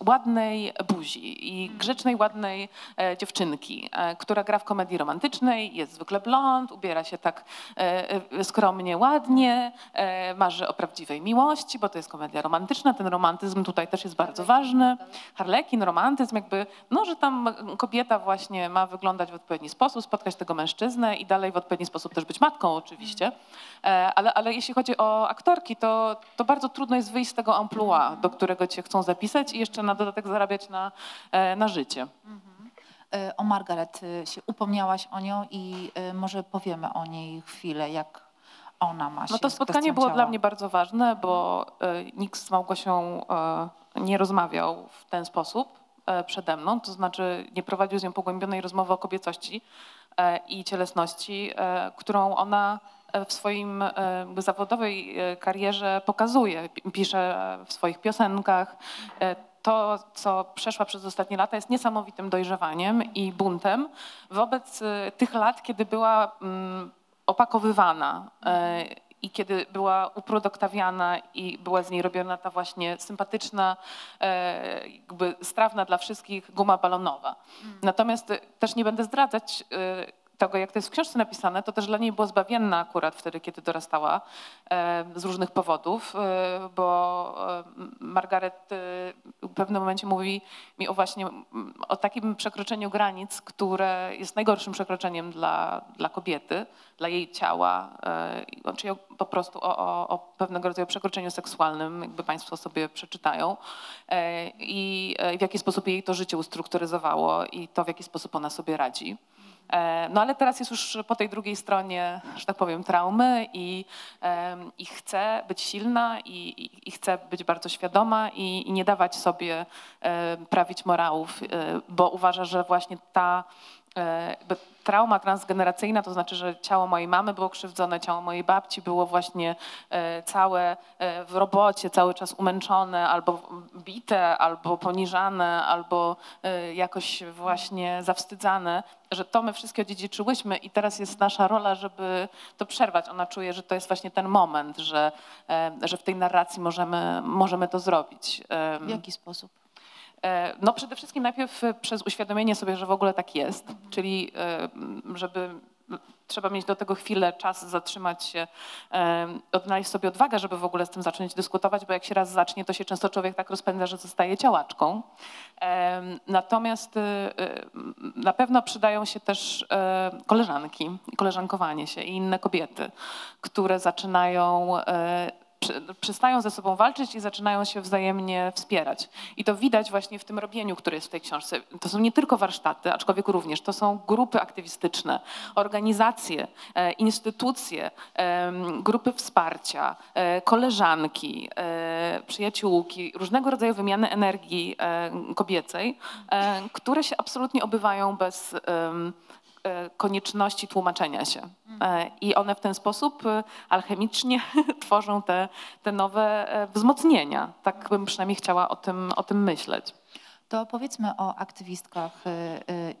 ładnej buzi i grzecznej, ładnej dziewczynki, która gra w komedii romantycznej, jest zwykle blond, ubiera się tak e, e, skromnie, ładnie, e, marzy o prawdziwej miłości, bo to jest komedia romantyczna. Ten romantyzm tutaj też jest bardzo ważny. Harlekin, romantyzm, jakby, no, że tam kobieta właśnie ma wyglądać w odpowiedni sposób, spotkać tego mężczyznę i dalej w odpowiedni sposób też być matką oczywiście. E, Ale, ale jeśli chodzi o aktorki, to, to bardzo trudno jest wyjść z tego amplua, do którego cię chcą zapisać i jeszcze na dodatek zarabiać na, na życie. E, O Margaret y, się upomniałaś o nią i y, może powiemy o niej chwilę, jak ona ma się No to spotkanie było ciała. dla mnie bardzo ważne, bo e, nikt z Małgosią e, nie rozmawiał w ten sposób e, przede mną, to znaczy nie prowadził z nią pogłębionej rozmowy o kobiecości e, i cielesności, e, którą ona e, w swoim e, zawodowej e, karierze pokazuje. Pi- Pisze w swoich piosenkach. To, co przeszła przez ostatnie lata, jest niesamowitym dojrzewaniem i buntem wobec e, tych lat, kiedy była mm, opakowywana e, i kiedy była uproduktawiana i była z niej robiona ta właśnie sympatyczna, e, jakby strawna dla wszystkich guma balonowa. Natomiast e, też nie będę zdradzać e, tego, jak to jest w książce napisane, to też dla niej było zbawienne akurat wtedy, kiedy dorastała e, z różnych powodów, e, bo e, Margaret w pewnym momencie mówi mi o właśnie o takim przekroczeniu granic, które jest najgorszym przekroczeniem dla, dla kobiety, dla jej ciała, czyli po prostu o, o, o pewnego rodzaju przekroczeniu seksualnym, jakby Państwo sobie przeczytają i w jaki sposób jej to życie ustrukturyzowało i to, w jaki sposób ona sobie radzi. E, No ale teraz jest już po tej drugiej stronie, że tak powiem, traumy i, i chce być silna i, i, chce być bardzo świadoma i, i nie dawać sobie e, prawić morałów, e, bo uważa, że właśnie ta trauma transgeneracyjna, to znaczy, że ciało mojej mamy było krzywdzone, ciało mojej babci było właśnie e, całe e, w robocie, cały czas umęczone, albo bite, albo poniżane, albo e, jakoś właśnie zawstydzane, że to my wszystkie odziedziczyłyśmy i teraz jest nasza rola, żeby to przerwać. Ona czuje, że to jest właśnie ten moment, że, e, że w tej narracji możemy, możemy to zrobić. W jaki sposób? E, No przede wszystkim najpierw e, przez uświadomienie sobie, że w ogóle tak jest, czyli e, żeby trzeba mieć do tego chwilę, czas, zatrzymać się, odnaleźć sobie odwagę, żeby w ogóle z tym zacząć dyskutować, bo jak się raz zacznie, to się często człowiek tak rozpędza, że zostaje działaczką. E, Natomiast na pewno przydają się też koleżanki, koleżankowanie się i inne kobiety, które zaczynają przestają ze sobą walczyć i zaczynają się wzajemnie wspierać. I to widać właśnie w tym robieniu, które jest w tej książce. To są nie tylko warsztaty, aczkolwiek również, to są grupy aktywistyczne, organizacje, e, instytucje, em, grupy wsparcia, e, koleżanki, e, przyjaciółki, różnego rodzaju wymiany energii e, kobiecej, e, które się absolutnie obywają bez e, konieczności tłumaczenia się. E, I one w ten sposób e, alchemicznie tworzą te, te nowe e, wzmocnienia. Tak bym przynajmniej chciała o tym, o tym myśleć. To powiedzmy o aktywistkach y,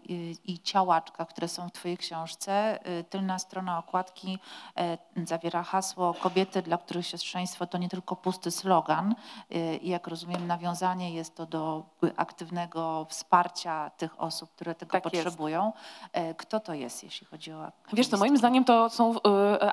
y, i działaczkach, które są w Twojej książce. Y, Tylna strona okładki zawiera hasło Kobiety, dla których siostrzeństwo to nie tylko pusty slogan. I jak rozumiem, nawiązanie jest to do aktywnego wsparcia tych osób, które tego Tak jest. potrzebują. Y, Kto to jest, jeśli chodzi o Wiesz co, aktywistki? moim zdaniem to są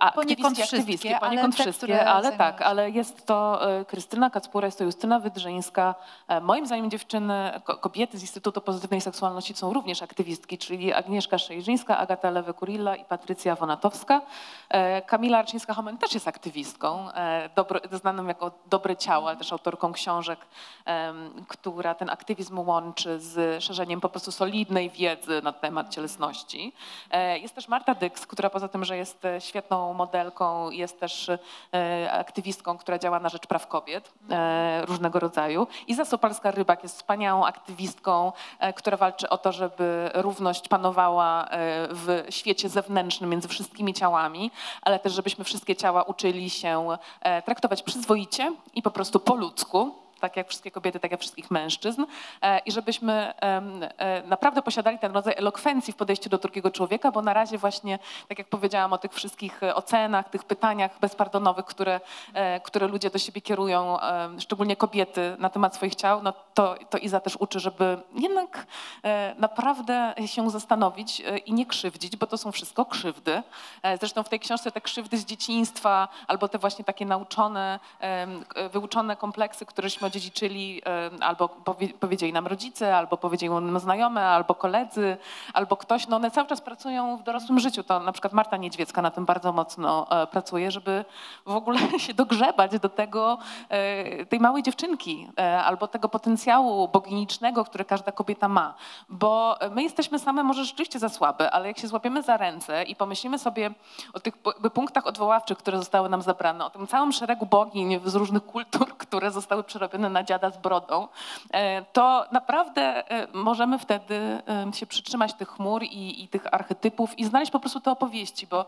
aktywistki, aktywistki, ale poniekąd te, wszystkie, które ale tak, ale jest to Krystyna Kacpura, jest to Justyna Wydrzyńska. E, Moim zdaniem dziewczyny, kobiety z Instytutu Pozytywnej Seksualności są również aktywistki, czyli Agnieszka Szejrzyńska, Agata Lewe-Kurilla i Patrycja Wonatowska. E, Kamila Arczyńska-Homen też jest aktywistką, e, dobro, znaną jako Dobre Ciało, ale też autorką książek, która ten aktywizm łączy z szerzeniem po prostu solidnej wiedzy na temat cielesności. E, Jest też Marta Dyks, która poza tym, że jest świetną modelką, jest też aktywistką, która działa na rzecz praw kobiet różnego rodzaju. Iza Sopalska-Rybak jest wspaniałą aktywistką, e, która walczy o to, żeby równość panowała e, w świecie zewnętrznym między wszystkimi ciałami, ale też żebyśmy wszystkie ciała uczyli się e, traktować przyzwoicie i po prostu po ludzku tak jak wszystkie kobiety, tak jak wszystkich mężczyzn e, i żebyśmy e, naprawdę posiadali ten rodzaj elokwencji w podejściu do drugiego człowieka, bo na razie właśnie, tak jak powiedziałam o tych wszystkich e, ocenach, tych pytaniach bezpardonowych, które, które ludzie do siebie kierują, szczególnie kobiety na temat swoich ciał, no to, to Iza też uczy, żeby jednak naprawdę się zastanowić i nie krzywdzić, bo to są wszystko krzywdy. Zresztą w tej książce te krzywdy z dzieciństwa albo te właśnie takie nauczone, wyuczone kompleksy, któreśmy odziedziczyli, albo powie, powiedzieli nam rodzice, albo powiedzieli nam znajome, albo koledzy, albo ktoś, no one cały czas pracują w dorosłym życiu. To na przykład Marta Niedźwiecka na tym bardzo mocno e, pracuje, żeby w ogóle się dogrzebać do tego, e, tej małej dziewczynki, e, albo tego potencjału boginicznego, który każda kobieta ma. Bo my jesteśmy same może rzeczywiście za słabe, ale jak się złapiemy za ręce i pomyślimy sobie o tych punktach odwoławczych, które zostały nam zabrane, o tym całym szeregu bogiń z różnych kultur, które zostały przerobione na dziada z brodą, e, to naprawdę e, możemy wtedy e, się przytrzymać tych chmur i, i tych archetypów i znaleźć po prostu te opowieści, bo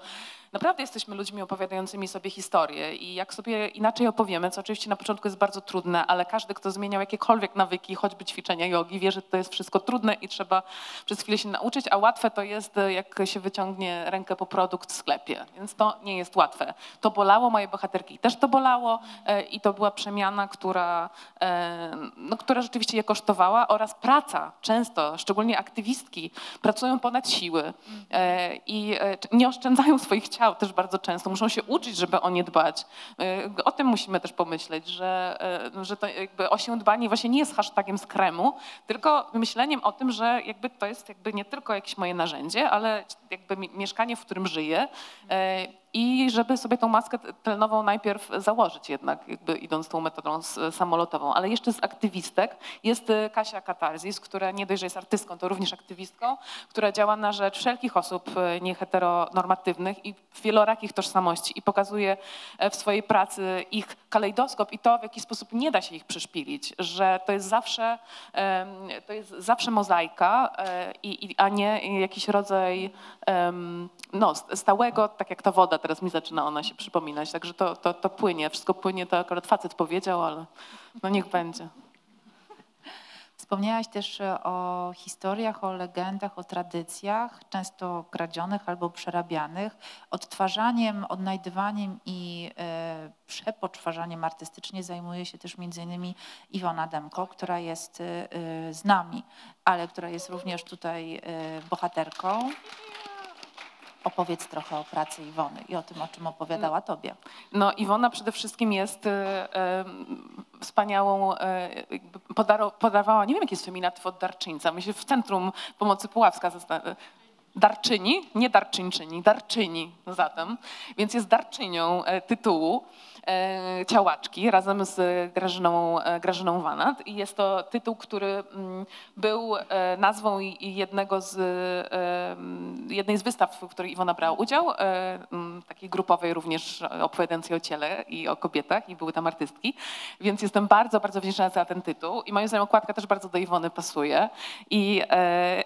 naprawdę jesteśmy ludźmi opowiadającymi sobie historię i jak sobie inaczej opowiemy, co oczywiście na początku jest bardzo trudne, ale każdy, kto zmieniał jakiekolwiek nawyki, choćby ćwiczenia jogi, wie, że to jest wszystko trudne i trzeba przez chwilę się nauczyć, a łatwe to jest, jak się wyciągnie rękę po produkt w sklepie, więc to nie jest łatwe. To bolało, moje bohaterki też to bolało e, i to była przemiana, która, e, no, która rzeczywiście je kosztowała oraz praca często, szczególnie aktywistki, pracują ponad siły e, i nie oszczędzają swoich ciał też bardzo często, muszą się uczyć, żeby o nie dbać. E, O tym musimy też pomyśleć, że, e, że to jakby o się dbanie właśnie nie jest hashtagiem z kremu, tylko myśleniem o tym, że jakby to jest jakby nie tylko jakieś moje narzędzie, ale jakby mi- mieszkanie, w którym żyję. I żeby sobie tą maskę tlenową najpierw założyć jednak, jakby idąc tą metodą samolotową. Ale jeszcze z aktywistek jest y, Kasia Katarzis, która nie dość, że jest artystką, to również aktywistką, która działa na rzecz wszelkich osób y, nieheteronormatywnych i wielorakich tożsamości i pokazuje e, w swojej pracy ich kalejdoskop i to, w jaki sposób nie da się ich przyszpilić, że to jest zawsze, to jest zawsze mozaika, e, a nie jakiś rodzaj no, stałego, tak jak ta woda, teraz mi zaczyna ona się przypominać, także to, to, to płynie, wszystko płynie, to akurat facet powiedział, ale no niech będzie. Wspomniałaś też e, o historiach, o legendach, o tradycjach, często kradzionych albo przerabianych. Odtwarzaniem, odnajdywaniem i e, przepoczwarzaniem artystycznie zajmuje się też między innymi Iwona Demko, która jest e, z nami, ale która jest również tutaj bohaterką. Opowiedz trochę o pracy Iwony i o tym, o czym opowiadała tobie. No Iwona przede wszystkim jest e, e, wspaniałą, podaro, podawała, nie wiem jaki jest feminatyw od darczyńca, my się w Centrum Pomocy Puławska Darczyni, nie darczyńczyni, darczyni zatem, więc jest darczynią e, tytułu Ciałaczki razem z Grażyną, e, Grażyną Wanat. I jest to tytuł, który mm, był e, nazwą jednego z, e, mm, jednej z wystaw, w której Iwona brała udział, e, mm, takiej grupowej również opowiadającej o ciele i o kobietach i były tam artystki, więc jestem bardzo, bardzo wdzięczna za ten tytuł. I moim zdaniem okładka też bardzo do Iwony pasuje. I e,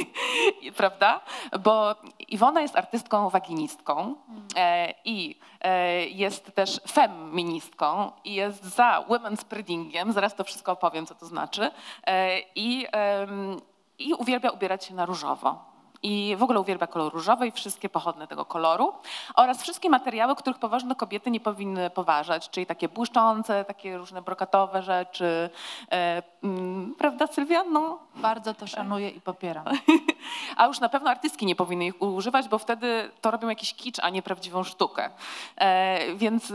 prawda? Bo Iwona jest artystką waginistką e, i e, jest też feministką i jest za women's spreadingiem, zaraz to wszystko opowiem, co to znaczy, e, i, i uwielbia ubierać się na różowo. I w ogóle uwielbia kolor różowy i wszystkie pochodne tego koloru oraz wszystkie materiały, których poważne kobiety nie powinny poważać, czyli takie błyszczące, takie różne brokatowe rzeczy. E, mm, prawda Sylwia? No, Bardzo to szanuję i popieram. a już na pewno artystki nie powinny ich używać, bo wtedy to robią jakiś kicz, a nie prawdziwą sztukę. E, więc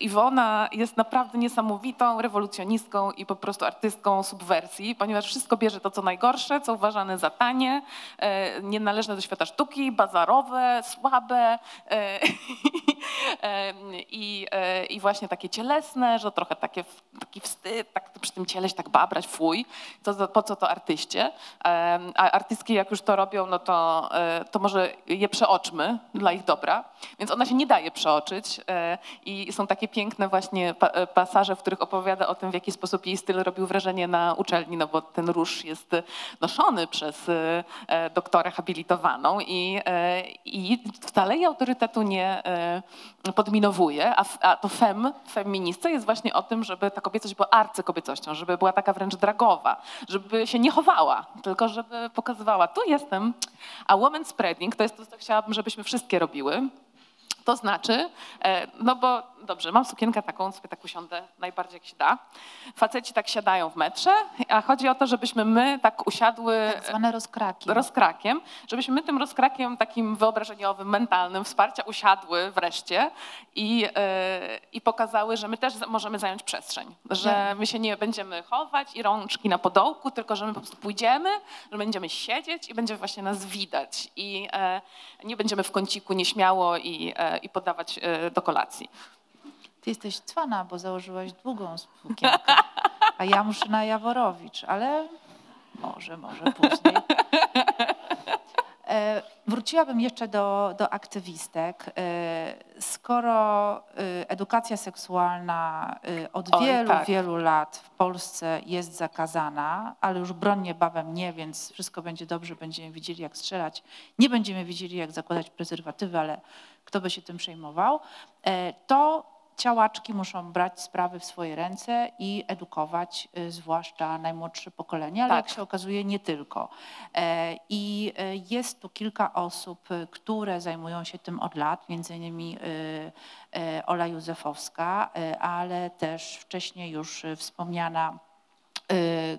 Iwona jest naprawdę niesamowitą rewolucjonistką i po prostu artystką subwersji, ponieważ wszystko bierze to, co najgorsze, co uważane za tanie, e, nienależne do świata sztuki, bazarowe, słabe e, e, i, e, i właśnie takie cielesne, że trochę takie, taki wstyd, tak przy tym ciele się tak babrać, fuj, za- po co to artyście. A artystki jak już to robią, no to, to może je przeoczmy dla ich dobra. Więc ona się nie daje przeoczyć i są takie piękne właśnie pa- pasaże, w których opowiada o tym, w jaki sposób jej styl robił wrażenie na uczelni, no bo ten róż jest noszony przez e, doktorę habilitowaną i, e, i wcale jej autorytetu nie e, podminowuje, a, a to fem, feministce jest właśnie o tym, żeby ta kobiecość była arcykobiecością, żeby była taka wręcz dragowa, żeby się nie chowała, tylko żeby pokazywała, tu jestem. A woman spreading to jest to, co chciałabym, żebyśmy wszystkie robiły. To znaczy, e, no bo dobrze, mam sukienkę taką, sobie tak usiądę najbardziej jak się da. Faceci tak siadają w metrze, a chodzi o to, żebyśmy my tak usiadły Tak zwane rozkraki. rozkrakiem, żebyśmy my tym rozkrakiem takim wyobrażeniowym, mentalnym wsparcia usiadły wreszcie i, e, i pokazały, że my też możemy zająć przestrzeń, że Tak. my się nie będziemy chować i rączki na podołku, tylko że my po prostu pójdziemy, że będziemy siedzieć i będzie właśnie nas widać i e, nie będziemy w kąciku nieśmiało i, e, i podawać do kolacji. Ty jesteś cwana, bo założyłaś długą sukienkę, a ja muszę na Jaworowicz, ale może, może później. E, Wróciłabym jeszcze do, do aktywistek. E, Skoro e, edukacja seksualna od Oj, wielu, tak. wielu lat w Polsce jest zakazana, ale już broń niebawem nie, więc wszystko będzie dobrze, będziemy widzieli jak strzelać, nie będziemy widzieli jak zakładać prezerwatywy, ale kto by się tym przejmował, to ciałaczki muszą brać sprawy w swoje ręce i edukować y, zwłaszcza najmłodsze pokolenie, ale Tak. jak się okazuje nie tylko. E, I e, jest tu kilka osób, y, które zajmują się tym od lat, między innymi y, Ola Józefowska, ale też wcześniej już wspomniana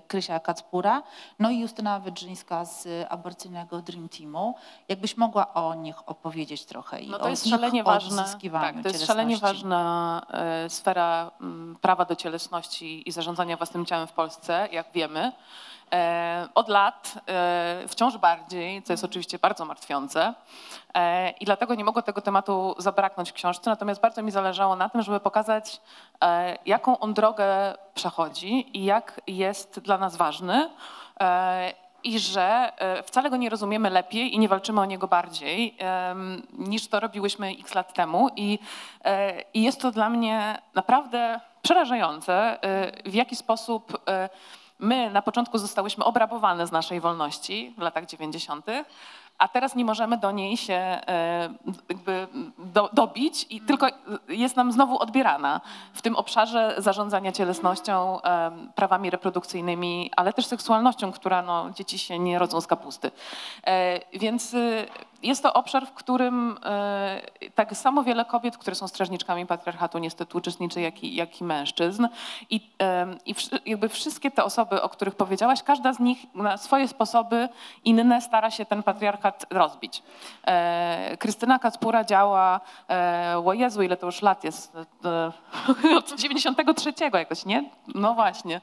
Krysia Kacpura, no i Justyna Wydrzyńska z aborcyjnego Dream Teamu. Jakbyś mogła o nich opowiedzieć trochę i No o to jest szalenie odzyskiwaniu tak, to jest szalenie ważna e, sfera mm, prawa do cielesności i zarządzania własnym ciałem w Polsce, jak wiemy. E, od lat, e, wciąż bardziej, co jest oczywiście bardzo martwiące. E, I dlatego nie mogło tego tematu zabraknąć w książce, natomiast bardzo mi zależało na tym, żeby pokazać, jaką on drogę przechodzi i jak jest dla nas ważny. I że wcale go nie rozumiemy lepiej i nie walczymy o niego bardziej niż to robiłyśmy x lat temu. I, i jest to dla mnie naprawdę przerażające, w jaki sposób my na początku zostałyśmy obrabowane z naszej wolności w latach 90., a teraz nie możemy do niej się e, jakby do, dobić i tylko jest nam znowu odbierana w tym obszarze zarządzania cielesnością, prawami reprodukcyjnymi, ale też seksualnością, która no, dzieci się nie rodzą z kapusty. E, Więc y, jest to obszar, w którym e, tak samo wiele kobiet, które są strażniczkami patriarchatu, niestety uczestniczy, jak i, jak i mężczyzn. I, em, i jakby wszystkie te osoby, o których powiedziałaś, każda z nich na swoje sposoby inne stara się ten patriarchat rozbić. E, Krystyna Kacpura działa, e, o Jezu, ile to już lat jest, e, od 93 jakoś, nie? No właśnie.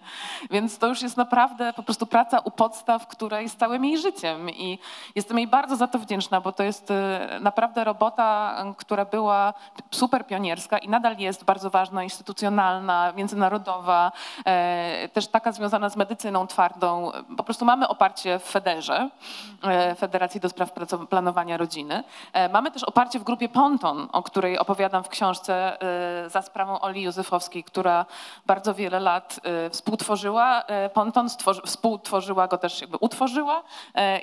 Więc to już jest naprawdę po prostu praca u podstaw, która jest całym jej życiem i jestem jej bardzo za to wdzięczna, bo to jest e, naprawdę robota, która była super pionierska i nadal jest bardzo ważna, instytucjonalna, międzynarodowa, e, też taka związana z medycyną twardą. Po prostu mamy oparcie w Federze, e, Federacji do Spraw Planowania Rodziny. Mamy też oparcie w grupie Ponton, o której opowiadam w książce za sprawą Oli Józefowskiej, która bardzo wiele lat współtworzyła Ponton, współtworzyła go też, jakby utworzyła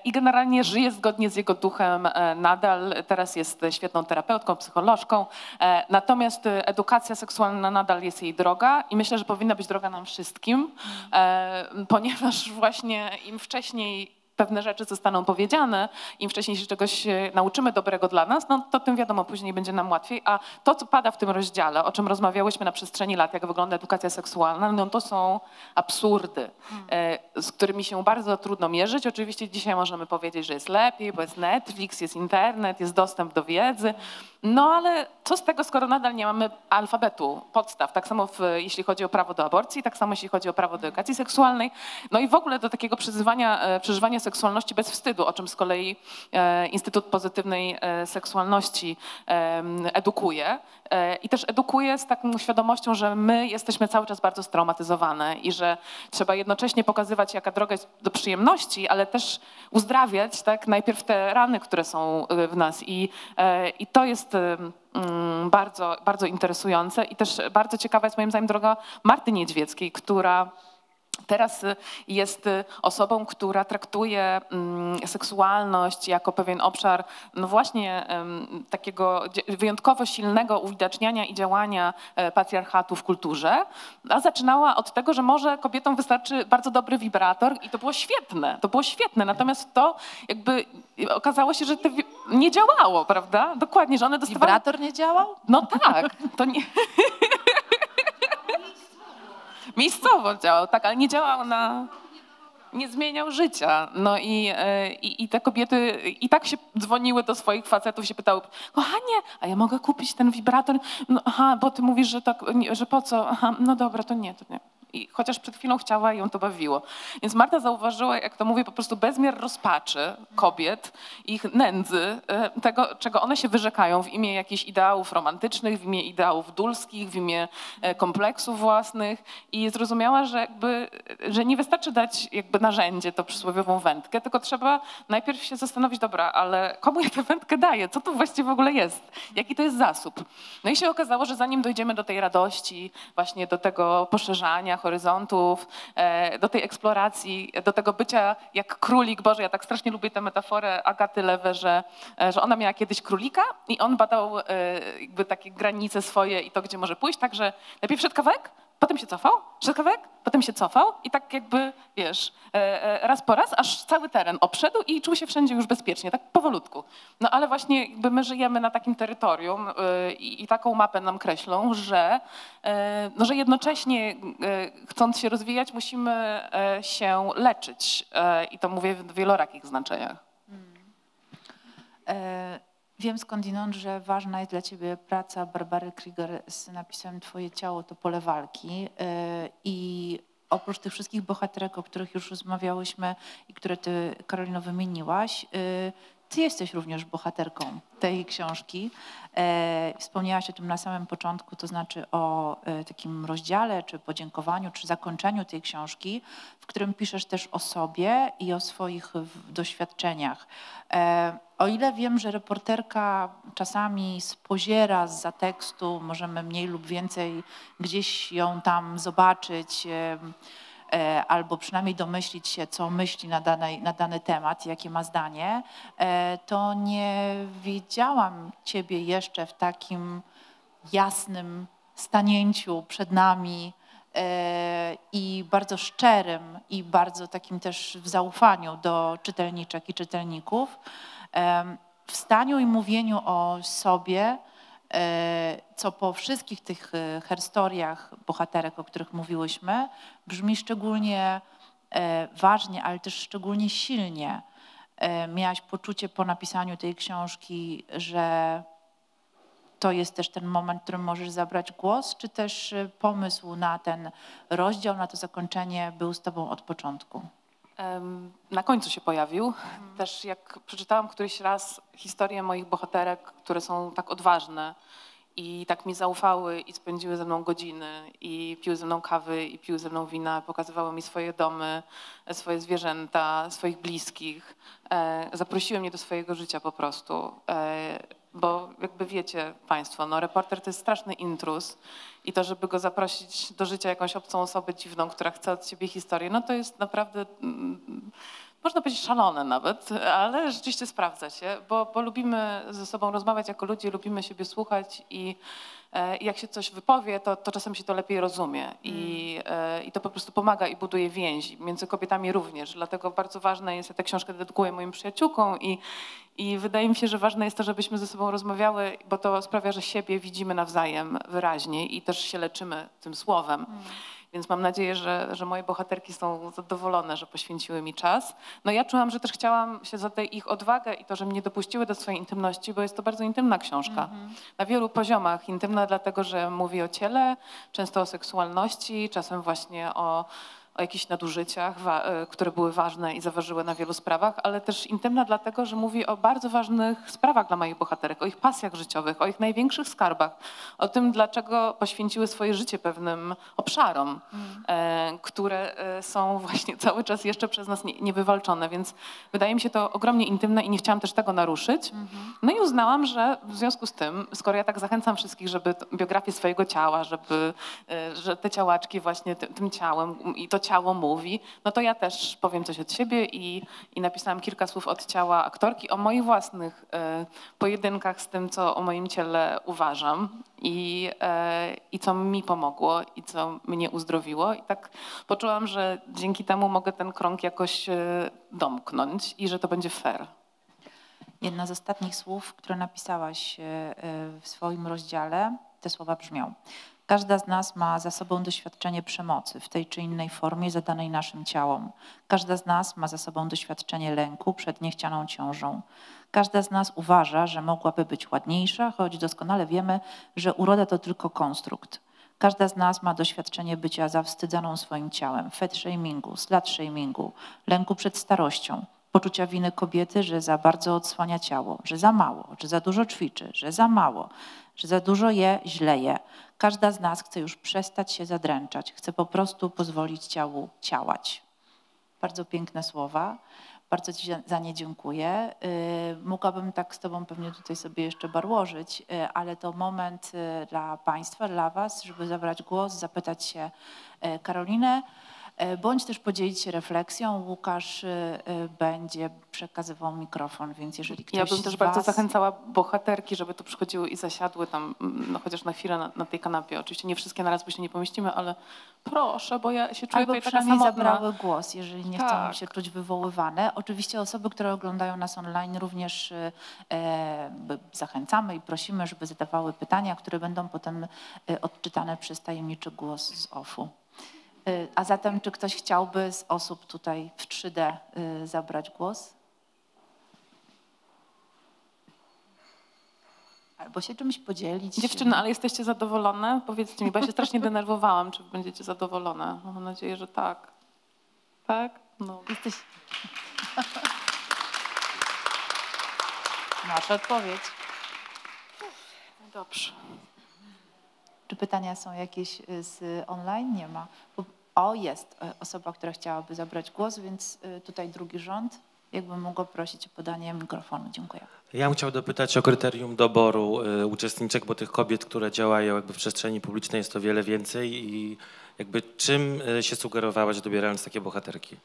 i generalnie żyje zgodnie z jego duchem nadal. Teraz jest świetną terapeutką, psycholożką. E, Natomiast e, edukacja seksualna nadal jest jej droga i myślę, że powinna być droga nam wszystkim, e, ponieważ właśnie im wcześniej pewne rzeczy zostaną powiedziane, im wcześniej się czegoś e, nauczymy dobrego dla nas, no to tym wiadomo, później będzie nam łatwiej. A to, co pada w tym rozdziale, o czym rozmawiałyśmy na przestrzeni lat, jak wygląda edukacja seksualna, no to są absurdy, e, z którymi się bardzo trudno mierzyć. Oczywiście dzisiaj możemy powiedzieć, że jest lepiej, bo jest Netflix, jest internet, jest dostęp do wiedzy, no ale co z tego, skoro nadal nie mamy alfabetu, podstaw, tak samo w, jeśli chodzi o prawo do aborcji, tak samo jeśli chodzi o prawo do edukacji seksualnej, no i w ogóle do takiego przeżywania, e, przeżywania seksualności bez wstydu, o czym z kolei e, Instytut Pozytywnej e, Seksualności edukuje. I też edukuje z taką świadomością, że my jesteśmy cały czas bardzo straumatyzowane i że trzeba jednocześnie pokazywać, jaka droga jest do przyjemności, ale też uzdrawiać tak, najpierw te rany, które są e, w nas. I, e, i to jest e, mm, bardzo, bardzo interesujące i też bardzo ciekawa jest moim zdaniem droga Marty Niedźwieckiej, która Teraz y, jest y, osobą, która traktuje mm, seksualność jako pewien obszar no właśnie takiego wyjątkowo silnego uwidaczniania i działania e, patriarchatu w kulturze, a zaczynała od tego, że może kobietom wystarczy bardzo dobry wibrator i to było świetne, to było świetne, natomiast to jakby okazało się, że to nie działało, prawda? Dokładnie, że one dostawały... Wibrator nie działał? No tak, to nie... Miejscowo działał, tak, ale nie działał na... Nie zmieniał życia. No i, e, i, i te kobiety i tak się dzwoniły do swoich facetów, się pytały, kochanie, a ja mogę kupić ten wibrator? No, aha, bo ty mówisz, że, tak, że po co? Aha, no dobra, to nie, to nie. I chociaż przed chwilą chciała i ją to bawiło. Więc Marta zauważyła, jak to mówię, po prostu bezmiar rozpaczy kobiet, ich nędzy, e, tego, czego one się wyrzekają w imię jakichś ideałów romantycznych, w imię ideałów dulskich, w imię e, kompleksów własnych i zrozumiała, że, jakby, że nie wystarczy dać jakby narzędzie, to przysłowiową wędkę, tylko trzeba najpierw się zastanowić, dobra, ale komu ja tę wędkę daję? Co to właściwie w ogóle jest? Jaki to jest zasób? No i się okazało, że zanim dojdziemy do tej radości, właśnie do tego poszerzania horyzontów, e, do tej eksploracji, do tego bycia jak królik, Boże, ja tak strasznie lubię tę metaforę Agaty Lewe, że, e, że ona miała kiedyś królika i on badał e, jakby takie granice swoje i to, gdzie może pójść, także najpierw szedł kawałek, potem się cofał, szedł kawałek, potem się cofał i tak jakby, wiesz, e, e, raz po raz, aż cały teren obszedł i czuł się wszędzie już bezpiecznie, tak powolutku. No ale właśnie jakby my żyjemy na takim terytorium e, i, i taką mapę nam kreślą, że, no, że jednocześnie chcąc się rozwijać, musimy się leczyć. I to mówię w wielorakich znaczeniach. E, Wiem skądinąd, że ważna jest dla ciebie praca Barbary Krieger z napisem Twoje ciało to pole walki. E, I oprócz tych wszystkich bohaterek, o których już rozmawiałyśmy i które ty, Karolino, wymieniłaś, y, ty jesteś również bohaterką tej książki. E, Wspomniałaś o tym na samym początku, to znaczy o e, takim rozdziale, czy podziękowaniu, czy zakończeniu tej książki, w którym piszesz też o sobie i o swoich doświadczeniach. E, O ile wiem, że reporterka czasami spoziera z tekstu, możemy mniej lub więcej gdzieś ją tam zobaczyć, albo przynajmniej domyślić się, co myśli na, danej, na dany temat, jakie ma zdanie, e, to nie widziałam ciebie jeszcze w takim jasnym stanięciu przed nami e, i bardzo szczerym i bardzo takim też w zaufaniu do czytelniczek i czytelników, w staniu i mówieniu o sobie, e, co po wszystkich tych e, herstoriach bohaterek, o których mówiłyśmy, brzmi szczególnie e, ważnie, ale też szczególnie silnie. E, Miałaś poczucie po napisaniu tej książki, że to jest też ten moment, w którym możesz zabrać głos, czy też e, pomysł na ten rozdział, na to zakończenie był z tobą od początku? Na końcu się pojawił. Też jak przeczytałam któryś raz historię moich bohaterek, które są tak odważne i tak mi zaufały i spędziły ze mną godziny i piły ze mną kawy i piły ze mną wina, pokazywały mi swoje domy, e, swoje zwierzęta, swoich bliskich. E, Zaprosiły mnie do swojego życia po prostu. Bo jakby wiecie Państwo, no reporter to jest straszny intruz i to, żeby go zaprosić do życia jakąś obcą osobę dziwną, która chce od ciebie historię, no to jest naprawdę, mm, można powiedzieć szalone nawet, ale rzeczywiście sprawdza się, bo, bo lubimy ze sobą rozmawiać jako ludzie, lubimy siebie słuchać i e, jak się coś wypowie, to, to czasem się to lepiej rozumie. I, e, i to po prostu pomaga i buduje więzi, między kobietami również, dlatego bardzo ważne jest, ja tę książkę dedykuję moim przyjaciółkom i, i wydaje mi się, że ważne jest to, żebyśmy ze sobą rozmawiały, bo to sprawia, że siebie widzimy nawzajem wyraźnie i też się leczymy tym słowem. Więc mam nadzieję, że, że moje bohaterki są zadowolone, że poświęciły mi czas. No ja czułam, że też chciałam się za tę ich odwagę i to, że mnie dopuściły do swojej intymności, bo jest to bardzo intymna książka. Na wielu poziomach. Intymna dlatego, że mówi o ciele, często o seksualności, czasem właśnie o o jakichś nadużyciach, e, które były ważne i zaważyły na wielu sprawach, ale też intymna dlatego, że mówi o bardzo ważnych sprawach dla moich bohaterek, o ich pasjach życiowych, o ich największych skarbach, o tym, dlaczego poświęciły swoje życie pewnym obszarom, e, które e, są właśnie cały czas jeszcze przez nas nie, niewywalczone, więc wydaje mi się to ogromnie intymne i nie chciałam też tego naruszyć. No i uznałam, że w związku z tym, skoro ja tak zachęcam wszystkich, żeby biografię swojego ciała, żeby, że te ciałaczki właśnie tym, tym ciałem i to ciało mówi, no to ja też powiem coś od siebie i, i napisałam kilka słów od ciała aktorki o moich własnych e, pojedynkach z tym, co o moim ciele uważam i, e, i co mi pomogło i co mnie uzdrowiło. I tak poczułam, że dzięki temu mogę ten krąg jakoś e, domknąć i że to będzie fair. Jedno z ostatnich słów, które napisałaś e, e, w swoim rozdziale, te słowa brzmią. Każda z nas ma za sobą doświadczenie przemocy w tej czy innej formie zadanej naszym ciałom. Każda z nas ma za sobą doświadczenie lęku przed niechcianą ciążą. Każda z nas uważa, że mogłaby być ładniejsza, choć doskonale wiemy, że uroda to tylko konstrukt. Każda z nas ma doświadczenie bycia zawstydzoną swoim ciałem, fat shamingu, slut shamingu, lęku przed starością, poczucia winy kobiety, że za bardzo odsłania ciało, że za mało, że za dużo ćwiczy, że za mało, że za dużo je, źle je. Każda z nas chce już przestać się zadręczać, chce po prostu pozwolić ciału ciałać. Bardzo piękne słowa. Bardzo Ci za- nie dziękuję. Y, Mogłabym tak z Tobą pewnie tutaj sobie jeszcze barłożyć, y, ale to moment y, dla Państwa, dla Was, żeby zabrać głos, zapytać się Karolinę, bądź też podzielić się refleksją. Łukasz y, y, będzie przekazywał mikrofon, więc jeżeli ktoś Ja bym też z bardzo was... zachęcała bohaterki, żeby tu przychodziły i zasiadły tam, no chociaż na chwilę na, na tej kanapie. Oczywiście nie wszystkie naraz, bo się nie pomieścimy, ale proszę, bo ja się czuję Albo tutaj taka samotna. zabrały głos, jeżeli nie chcą Tak. się czuć wywoływane. Oczywiście osoby, które oglądają nas online również e, zachęcamy i prosimy, żeby zadawały pytania, które będą potem e, odczytane przez tajemniczy głos z OFU. E, A zatem, czy ktoś chciałby z osób tutaj w 3D e, zabrać głos? Albo się czymś podzielić. Dziewczyny, ale jesteście zadowolone? Powiedzcie mi, bo ja się strasznie denerwowałam, czy będziecie zadowolone. Mam nadzieję, że tak. Tak? No. Jesteś... Masz odpowiedź. Dobrze. Czy pytania są jakieś y, z online? Nie ma. O, jest y, osoba, która chciałaby zabrać głos, więc y, tutaj drugi rząd. Jakbym mogła prosić o podanie mikrofonu. Dziękuję. Ja bym chciał dopytać o kryterium doboru y, uczestniczek, bo tych kobiet, które działają jakby w przestrzeni publicznej jest to wiele więcej i jakby czym się sugerowałaś dobierając takie bohaterki?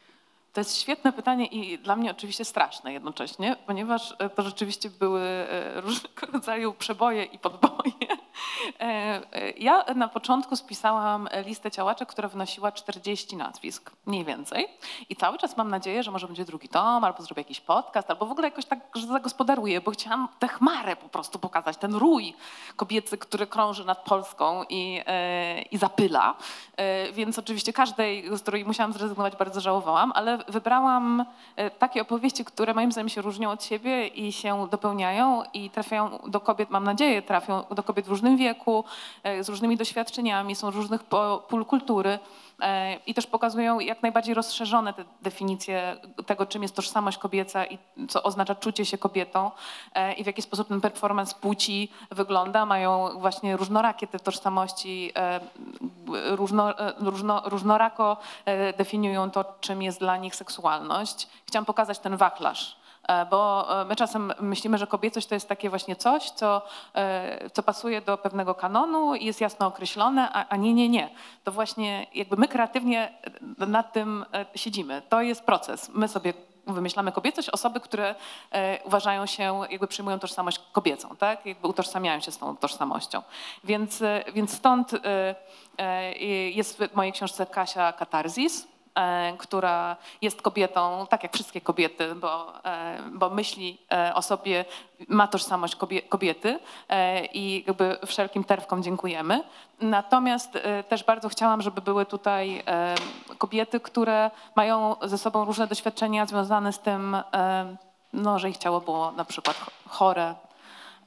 To jest świetne pytanie i dla mnie oczywiście straszne jednocześnie, ponieważ e, to rzeczywiście były e, różnego rodzaju przeboje i podboje. E, e, Ja na początku spisałam listę działaczek, która wynosiła 40 nazwisk, mniej więcej. I cały czas mam nadzieję, że może będzie drugi tom, albo zrobię jakiś podcast, albo w ogóle jakoś tak że zagospodaruję, bo chciałam tę chmarę po prostu pokazać, ten rój kobiecy, który krąży nad Polską i, e, i zapyla. E, Więc oczywiście każdej, z której musiałam zrezygnować, bardzo żałowałam, ale wybrałam e, takie opowieści, które moim zdaniem się różnią od siebie i się dopełniają i trafiają do kobiet, mam nadzieję, trafią do kobiet w różnym wieku, e, z różnymi doświadczeniami, są różnych pól kultury i też pokazują jak najbardziej rozszerzone te definicje tego, czym jest tożsamość kobieca i co oznacza czucie się kobietą e, i w jaki sposób ten performance płci wygląda. Mają właśnie różnorakie te tożsamości, e, różno, e, różno, różnorako e, definiują to, czym jest dla nich seksualność. Chciałam pokazać ten wachlarz. E, Bo e, my czasem myślimy, że kobiecość to jest takie właśnie coś, co, e, co pasuje do pewnego kanonu i jest jasno określone, a, a nie, nie, nie. To właśnie jakby my kreatywnie nad tym siedzimy. To jest proces. My sobie wymyślamy kobiecość, osoby, które uważają się, jakby przyjmują tożsamość kobiecą, tak? Jakby utożsamiają się z tą tożsamością. Więc, więc stąd jest w mojej książce Kasia Katarzis, która jest kobietą, tak jak wszystkie kobiety, bo, e, bo myśli e, o sobie, ma tożsamość kobie, kobiety e, i jakby wszelkim terwkom dziękujemy. Natomiast e, też bardzo chciałam, żeby były tutaj e, kobiety, które mają ze sobą różne doświadczenia związane z tym, e, no, że ich ciało było na przykład chore,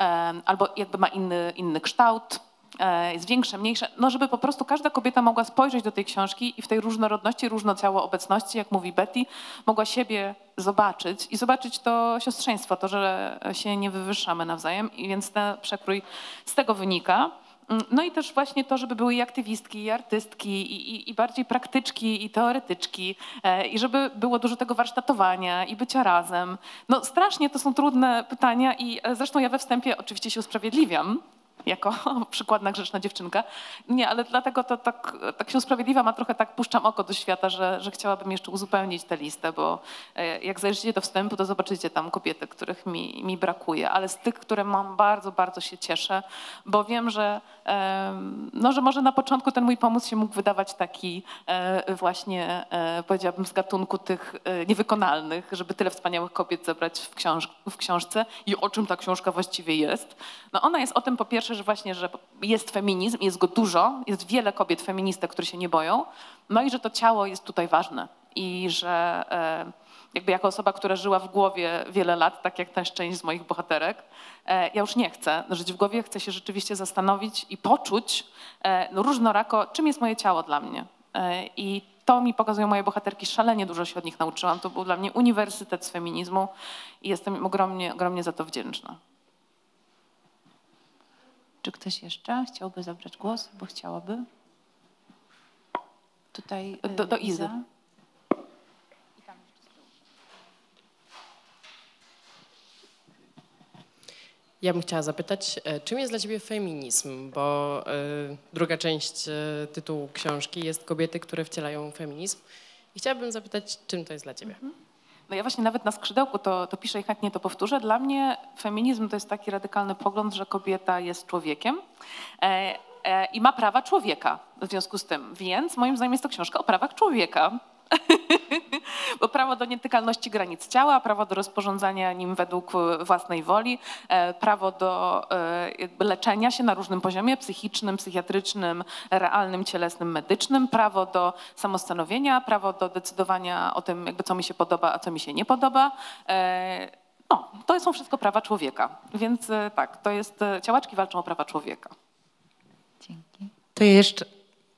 e, albo jakby ma inny, inny kształt, e, jest większe, mniejsze, no żeby po prostu każda kobieta mogła spojrzeć do tej książki i w tej różnorodności, różnociało obecności, jak mówi Betty, mogła siebie zobaczyć i zobaczyć to siostrzeństwo, to, że się nie wywyższamy nawzajem i więc ten przekrój z tego wynika. Mm, No i też właśnie to, żeby były i aktywistki, i artystki, i, i, i bardziej praktyczki, i teoretyczki, e, i żeby było dużo tego warsztatowania i bycia razem. No strasznie to są trudne pytania i e, zresztą ja we wstępie oczywiście się usprawiedliwiam, jako przykładna grzeczna dziewczynka. Nie, ale dlatego to tak, tak się usprawiedliwiam, a trochę tak puszczam oko do świata, że, że chciałabym jeszcze uzupełnić tę listę, bo e, jak zajrzycie do wstępu, to zobaczycie tam kobiety, których mi, mi brakuje, ale z tych, które mam, bardzo, bardzo się cieszę, bo wiem, że, no, że może na początku ten mój pomysł się mógł wydawać taki e, właśnie, e, powiedziałabym, z gatunku tych niewykonalnych, żeby tyle wspaniałych kobiet zebrać w, książ w książce i o czym ta książka właściwie jest. No ona jest o tym po pierwsze, że właśnie, że jest feminizm, jest go dużo, jest wiele kobiet feministek, które się nie boją, no i że to ciało jest tutaj ważne i że e, jakby jako osoba, która żyła w głowie wiele lat, tak jak ta część z moich bohaterek, e, ja już nie chcę żyć w głowie, chcę się rzeczywiście zastanowić i poczuć e, no, różnorako, czym jest moje ciało dla mnie. I to mi pokazują moje bohaterki, szalenie dużo się od nich nauczyłam. To był dla mnie uniwersytet z feminizmu i jestem ogromnie, ogromnie za to wdzięczna. Czy ktoś jeszcze chciałby zabrać głos, bo chciałaby? Tutaj y, Do- do Izy. Iza. Ja bym chciała zapytać, e, czym jest dla ciebie feminizm? Bo e, druga część e, tytułu książki jest Kobiety, które wcielają feminizm. I chciałabym zapytać, czym to jest dla ciebie? No ja właśnie nawet na skrzydełku to, to piszę i chętnie to powtórzę. Dla mnie feminizm to jest taki radykalny pogląd, że kobieta jest człowiekiem e, e, i ma prawa człowieka w związku z tym. Więc moim zdaniem jest to książka o prawach człowieka. Bo prawo do nietykalności granic ciała, prawo do rozporządzania nim według e, własnej woli, e, prawo do e, leczenia się na różnym poziomie psychicznym, psychiatrycznym, realnym, cielesnym, medycznym, prawo do samostanowienia, prawo do decydowania o tym, jakby co mi się podoba, a co mi się nie podoba. No, to są wszystko prawa człowieka. Więc tak, to jest, ciałaczki walczą o prawa człowieka. Dzięki. To jeszcze,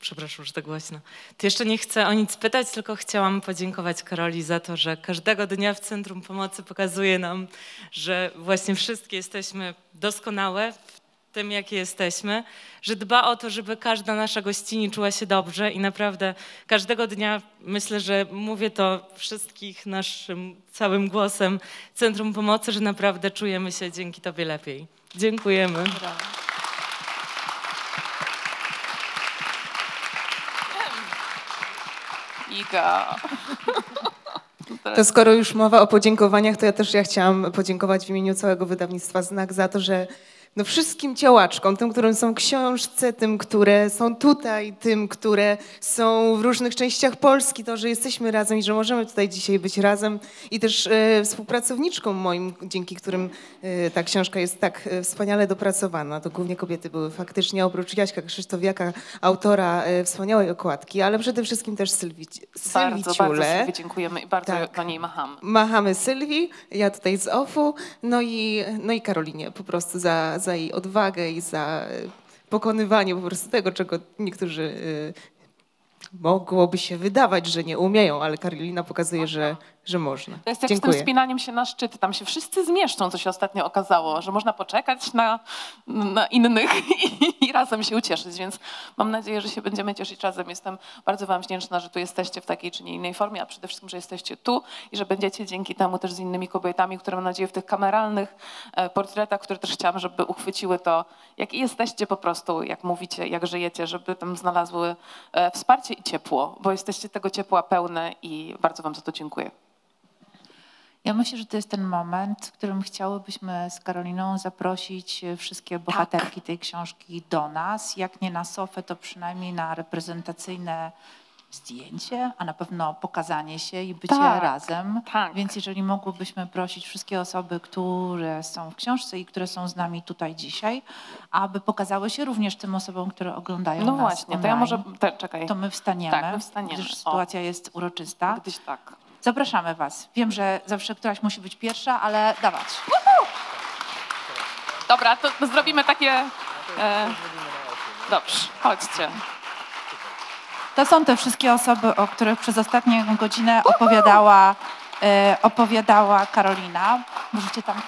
przepraszam, że tak głośno, to jeszcze nie chcę o nic pytać, tylko chciałam podziękować Karoli za to, że każdego dnia w Centrum Pomocy pokazuje nam, że właśnie wszystkie jesteśmy doskonałe w tym, jakie jesteśmy, że dba o to, żeby każda nasza gościni czuła się dobrze i naprawdę każdego dnia myślę, że mówię to wszystkich naszym całym głosem Centrum Pomocy, że naprawdę czujemy się dzięki Tobie lepiej. Dziękujemy. Iga. To skoro już mowa o podziękowaniach, to ja też ja chciałam podziękować w imieniu całego wydawnictwa Znak za to, że no wszystkim działaczkom, tym, którym są w książce, tym, które są tutaj, tym, które są w różnych częściach Polski, to, że jesteśmy razem i że możemy tutaj dzisiaj być razem i też e, współpracowniczkom moim, dzięki którym e, ta książka jest tak e, wspaniale dopracowana. To głównie kobiety były faktycznie, oprócz Jaśka Krzysztofiaka, autora e, wspaniałej okładki, ale przede wszystkim też Sylwii, Sylwii Bardzo, bardzo. Sylwii dziękujemy i bardzo Tak. do niej machamy. Machamy Sylwii, ja tutaj z OFU, no i, no i Karolinie po prostu za, za jej odwagę i za e, pokonywanie po prostu tego, czego niektórzy e, mogłoby się wydawać, że nie umieją, ale Karolina pokazuje, że, że można. To jest jak z tym Dziękuję. wspinaniem się na szczyty. Tam się wszyscy zmieszczą, co się ostatnio okazało, że można poczekać na, na innych i, i razem się ucieszyć. Więc mam nadzieję, że się będziemy cieszyć razem. Jestem bardzo Wam wdzięczna, że tu jesteście w takiej czy nie innej formie, a przede wszystkim, że jesteście tu i że będziecie dzięki temu też z innymi kobietami, które mam nadzieję w tych kameralnych e, portretach, które też chciałam, żeby uchwyciły to, jaki jesteście po prostu, jak mówicie, jak żyjecie, żeby tam znalazły e, wsparcie i ciepło, bo jesteście tego ciepła pełne i bardzo Wam za to dziękuję. Ja myślę, że to jest ten moment, w którym chciałybyśmy z Karoliną zaprosić e, wszystkie bohaterki tej książki do nas. Jak nie na sofę, to przynajmniej na reprezentacyjne zdjęcie, a na pewno pokazanie się i bycie Tak, razem. tak. Więc jeżeli mogłybyśmy prosić wszystkie osoby, które są w książce i które są z nami tutaj dzisiaj, aby pokazały się również tym osobom, które oglądają No nas właśnie, to ja może, online, te, czekaj, To my wstaniemy, Tak, my wstaniemy. gdyż O. sytuacja jest uroczysta. gdyś tak. Zapraszamy Was. Wiem, że zawsze któraś musi być pierwsza, ale dawać. Dobra, to to zrobimy takie... E, dobrze, chodźcie. To są te wszystkie osoby, o których przez ostatnią godzinę opowiadała, e, opowiadała Karolina. Możecie tam.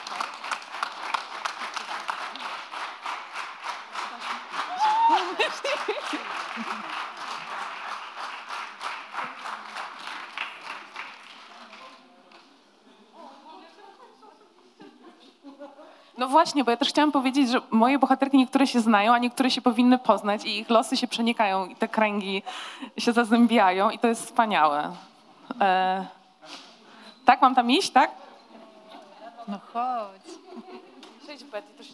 No właśnie, bo ja też chciałam powiedzieć, że moje bohaterki niektóre się znają, a niektóre się powinny poznać i ich losy się przenikają i te kręgi się zazębiają i to jest wspaniałe. E, tak, mam tam iść, tak? No chodź. Cześć Betty, to się...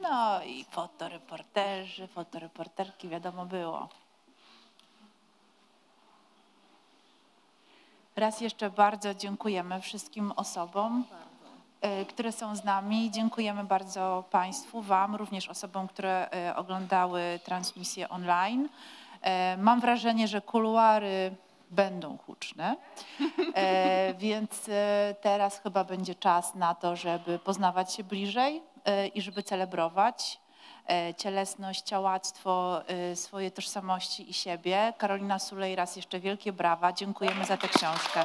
No i fotoreporterzy, fotoreporterki, wiadomo było. Raz jeszcze bardzo dziękujemy wszystkim osobom, e, które są z nami. Dziękujemy bardzo Państwu, Wam, również osobom, które e, oglądały transmisję online. E, Mam wrażenie, że kuluary będą huczne, więc teraz chyba będzie czas na to, żeby poznawać się bliżej i żeby celebrować cielesność, ciałactwo, e, swoje tożsamości i siebie. Karolina Sulej, raz jeszcze wielkie brawa. Dziękujemy za tę książkę.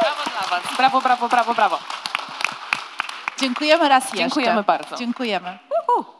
Brawo dla was. Brawo, brawo, brawo, brawo. Dziękujemy raz jeszcze. Dziękujemy bardzo. Dziękujemy.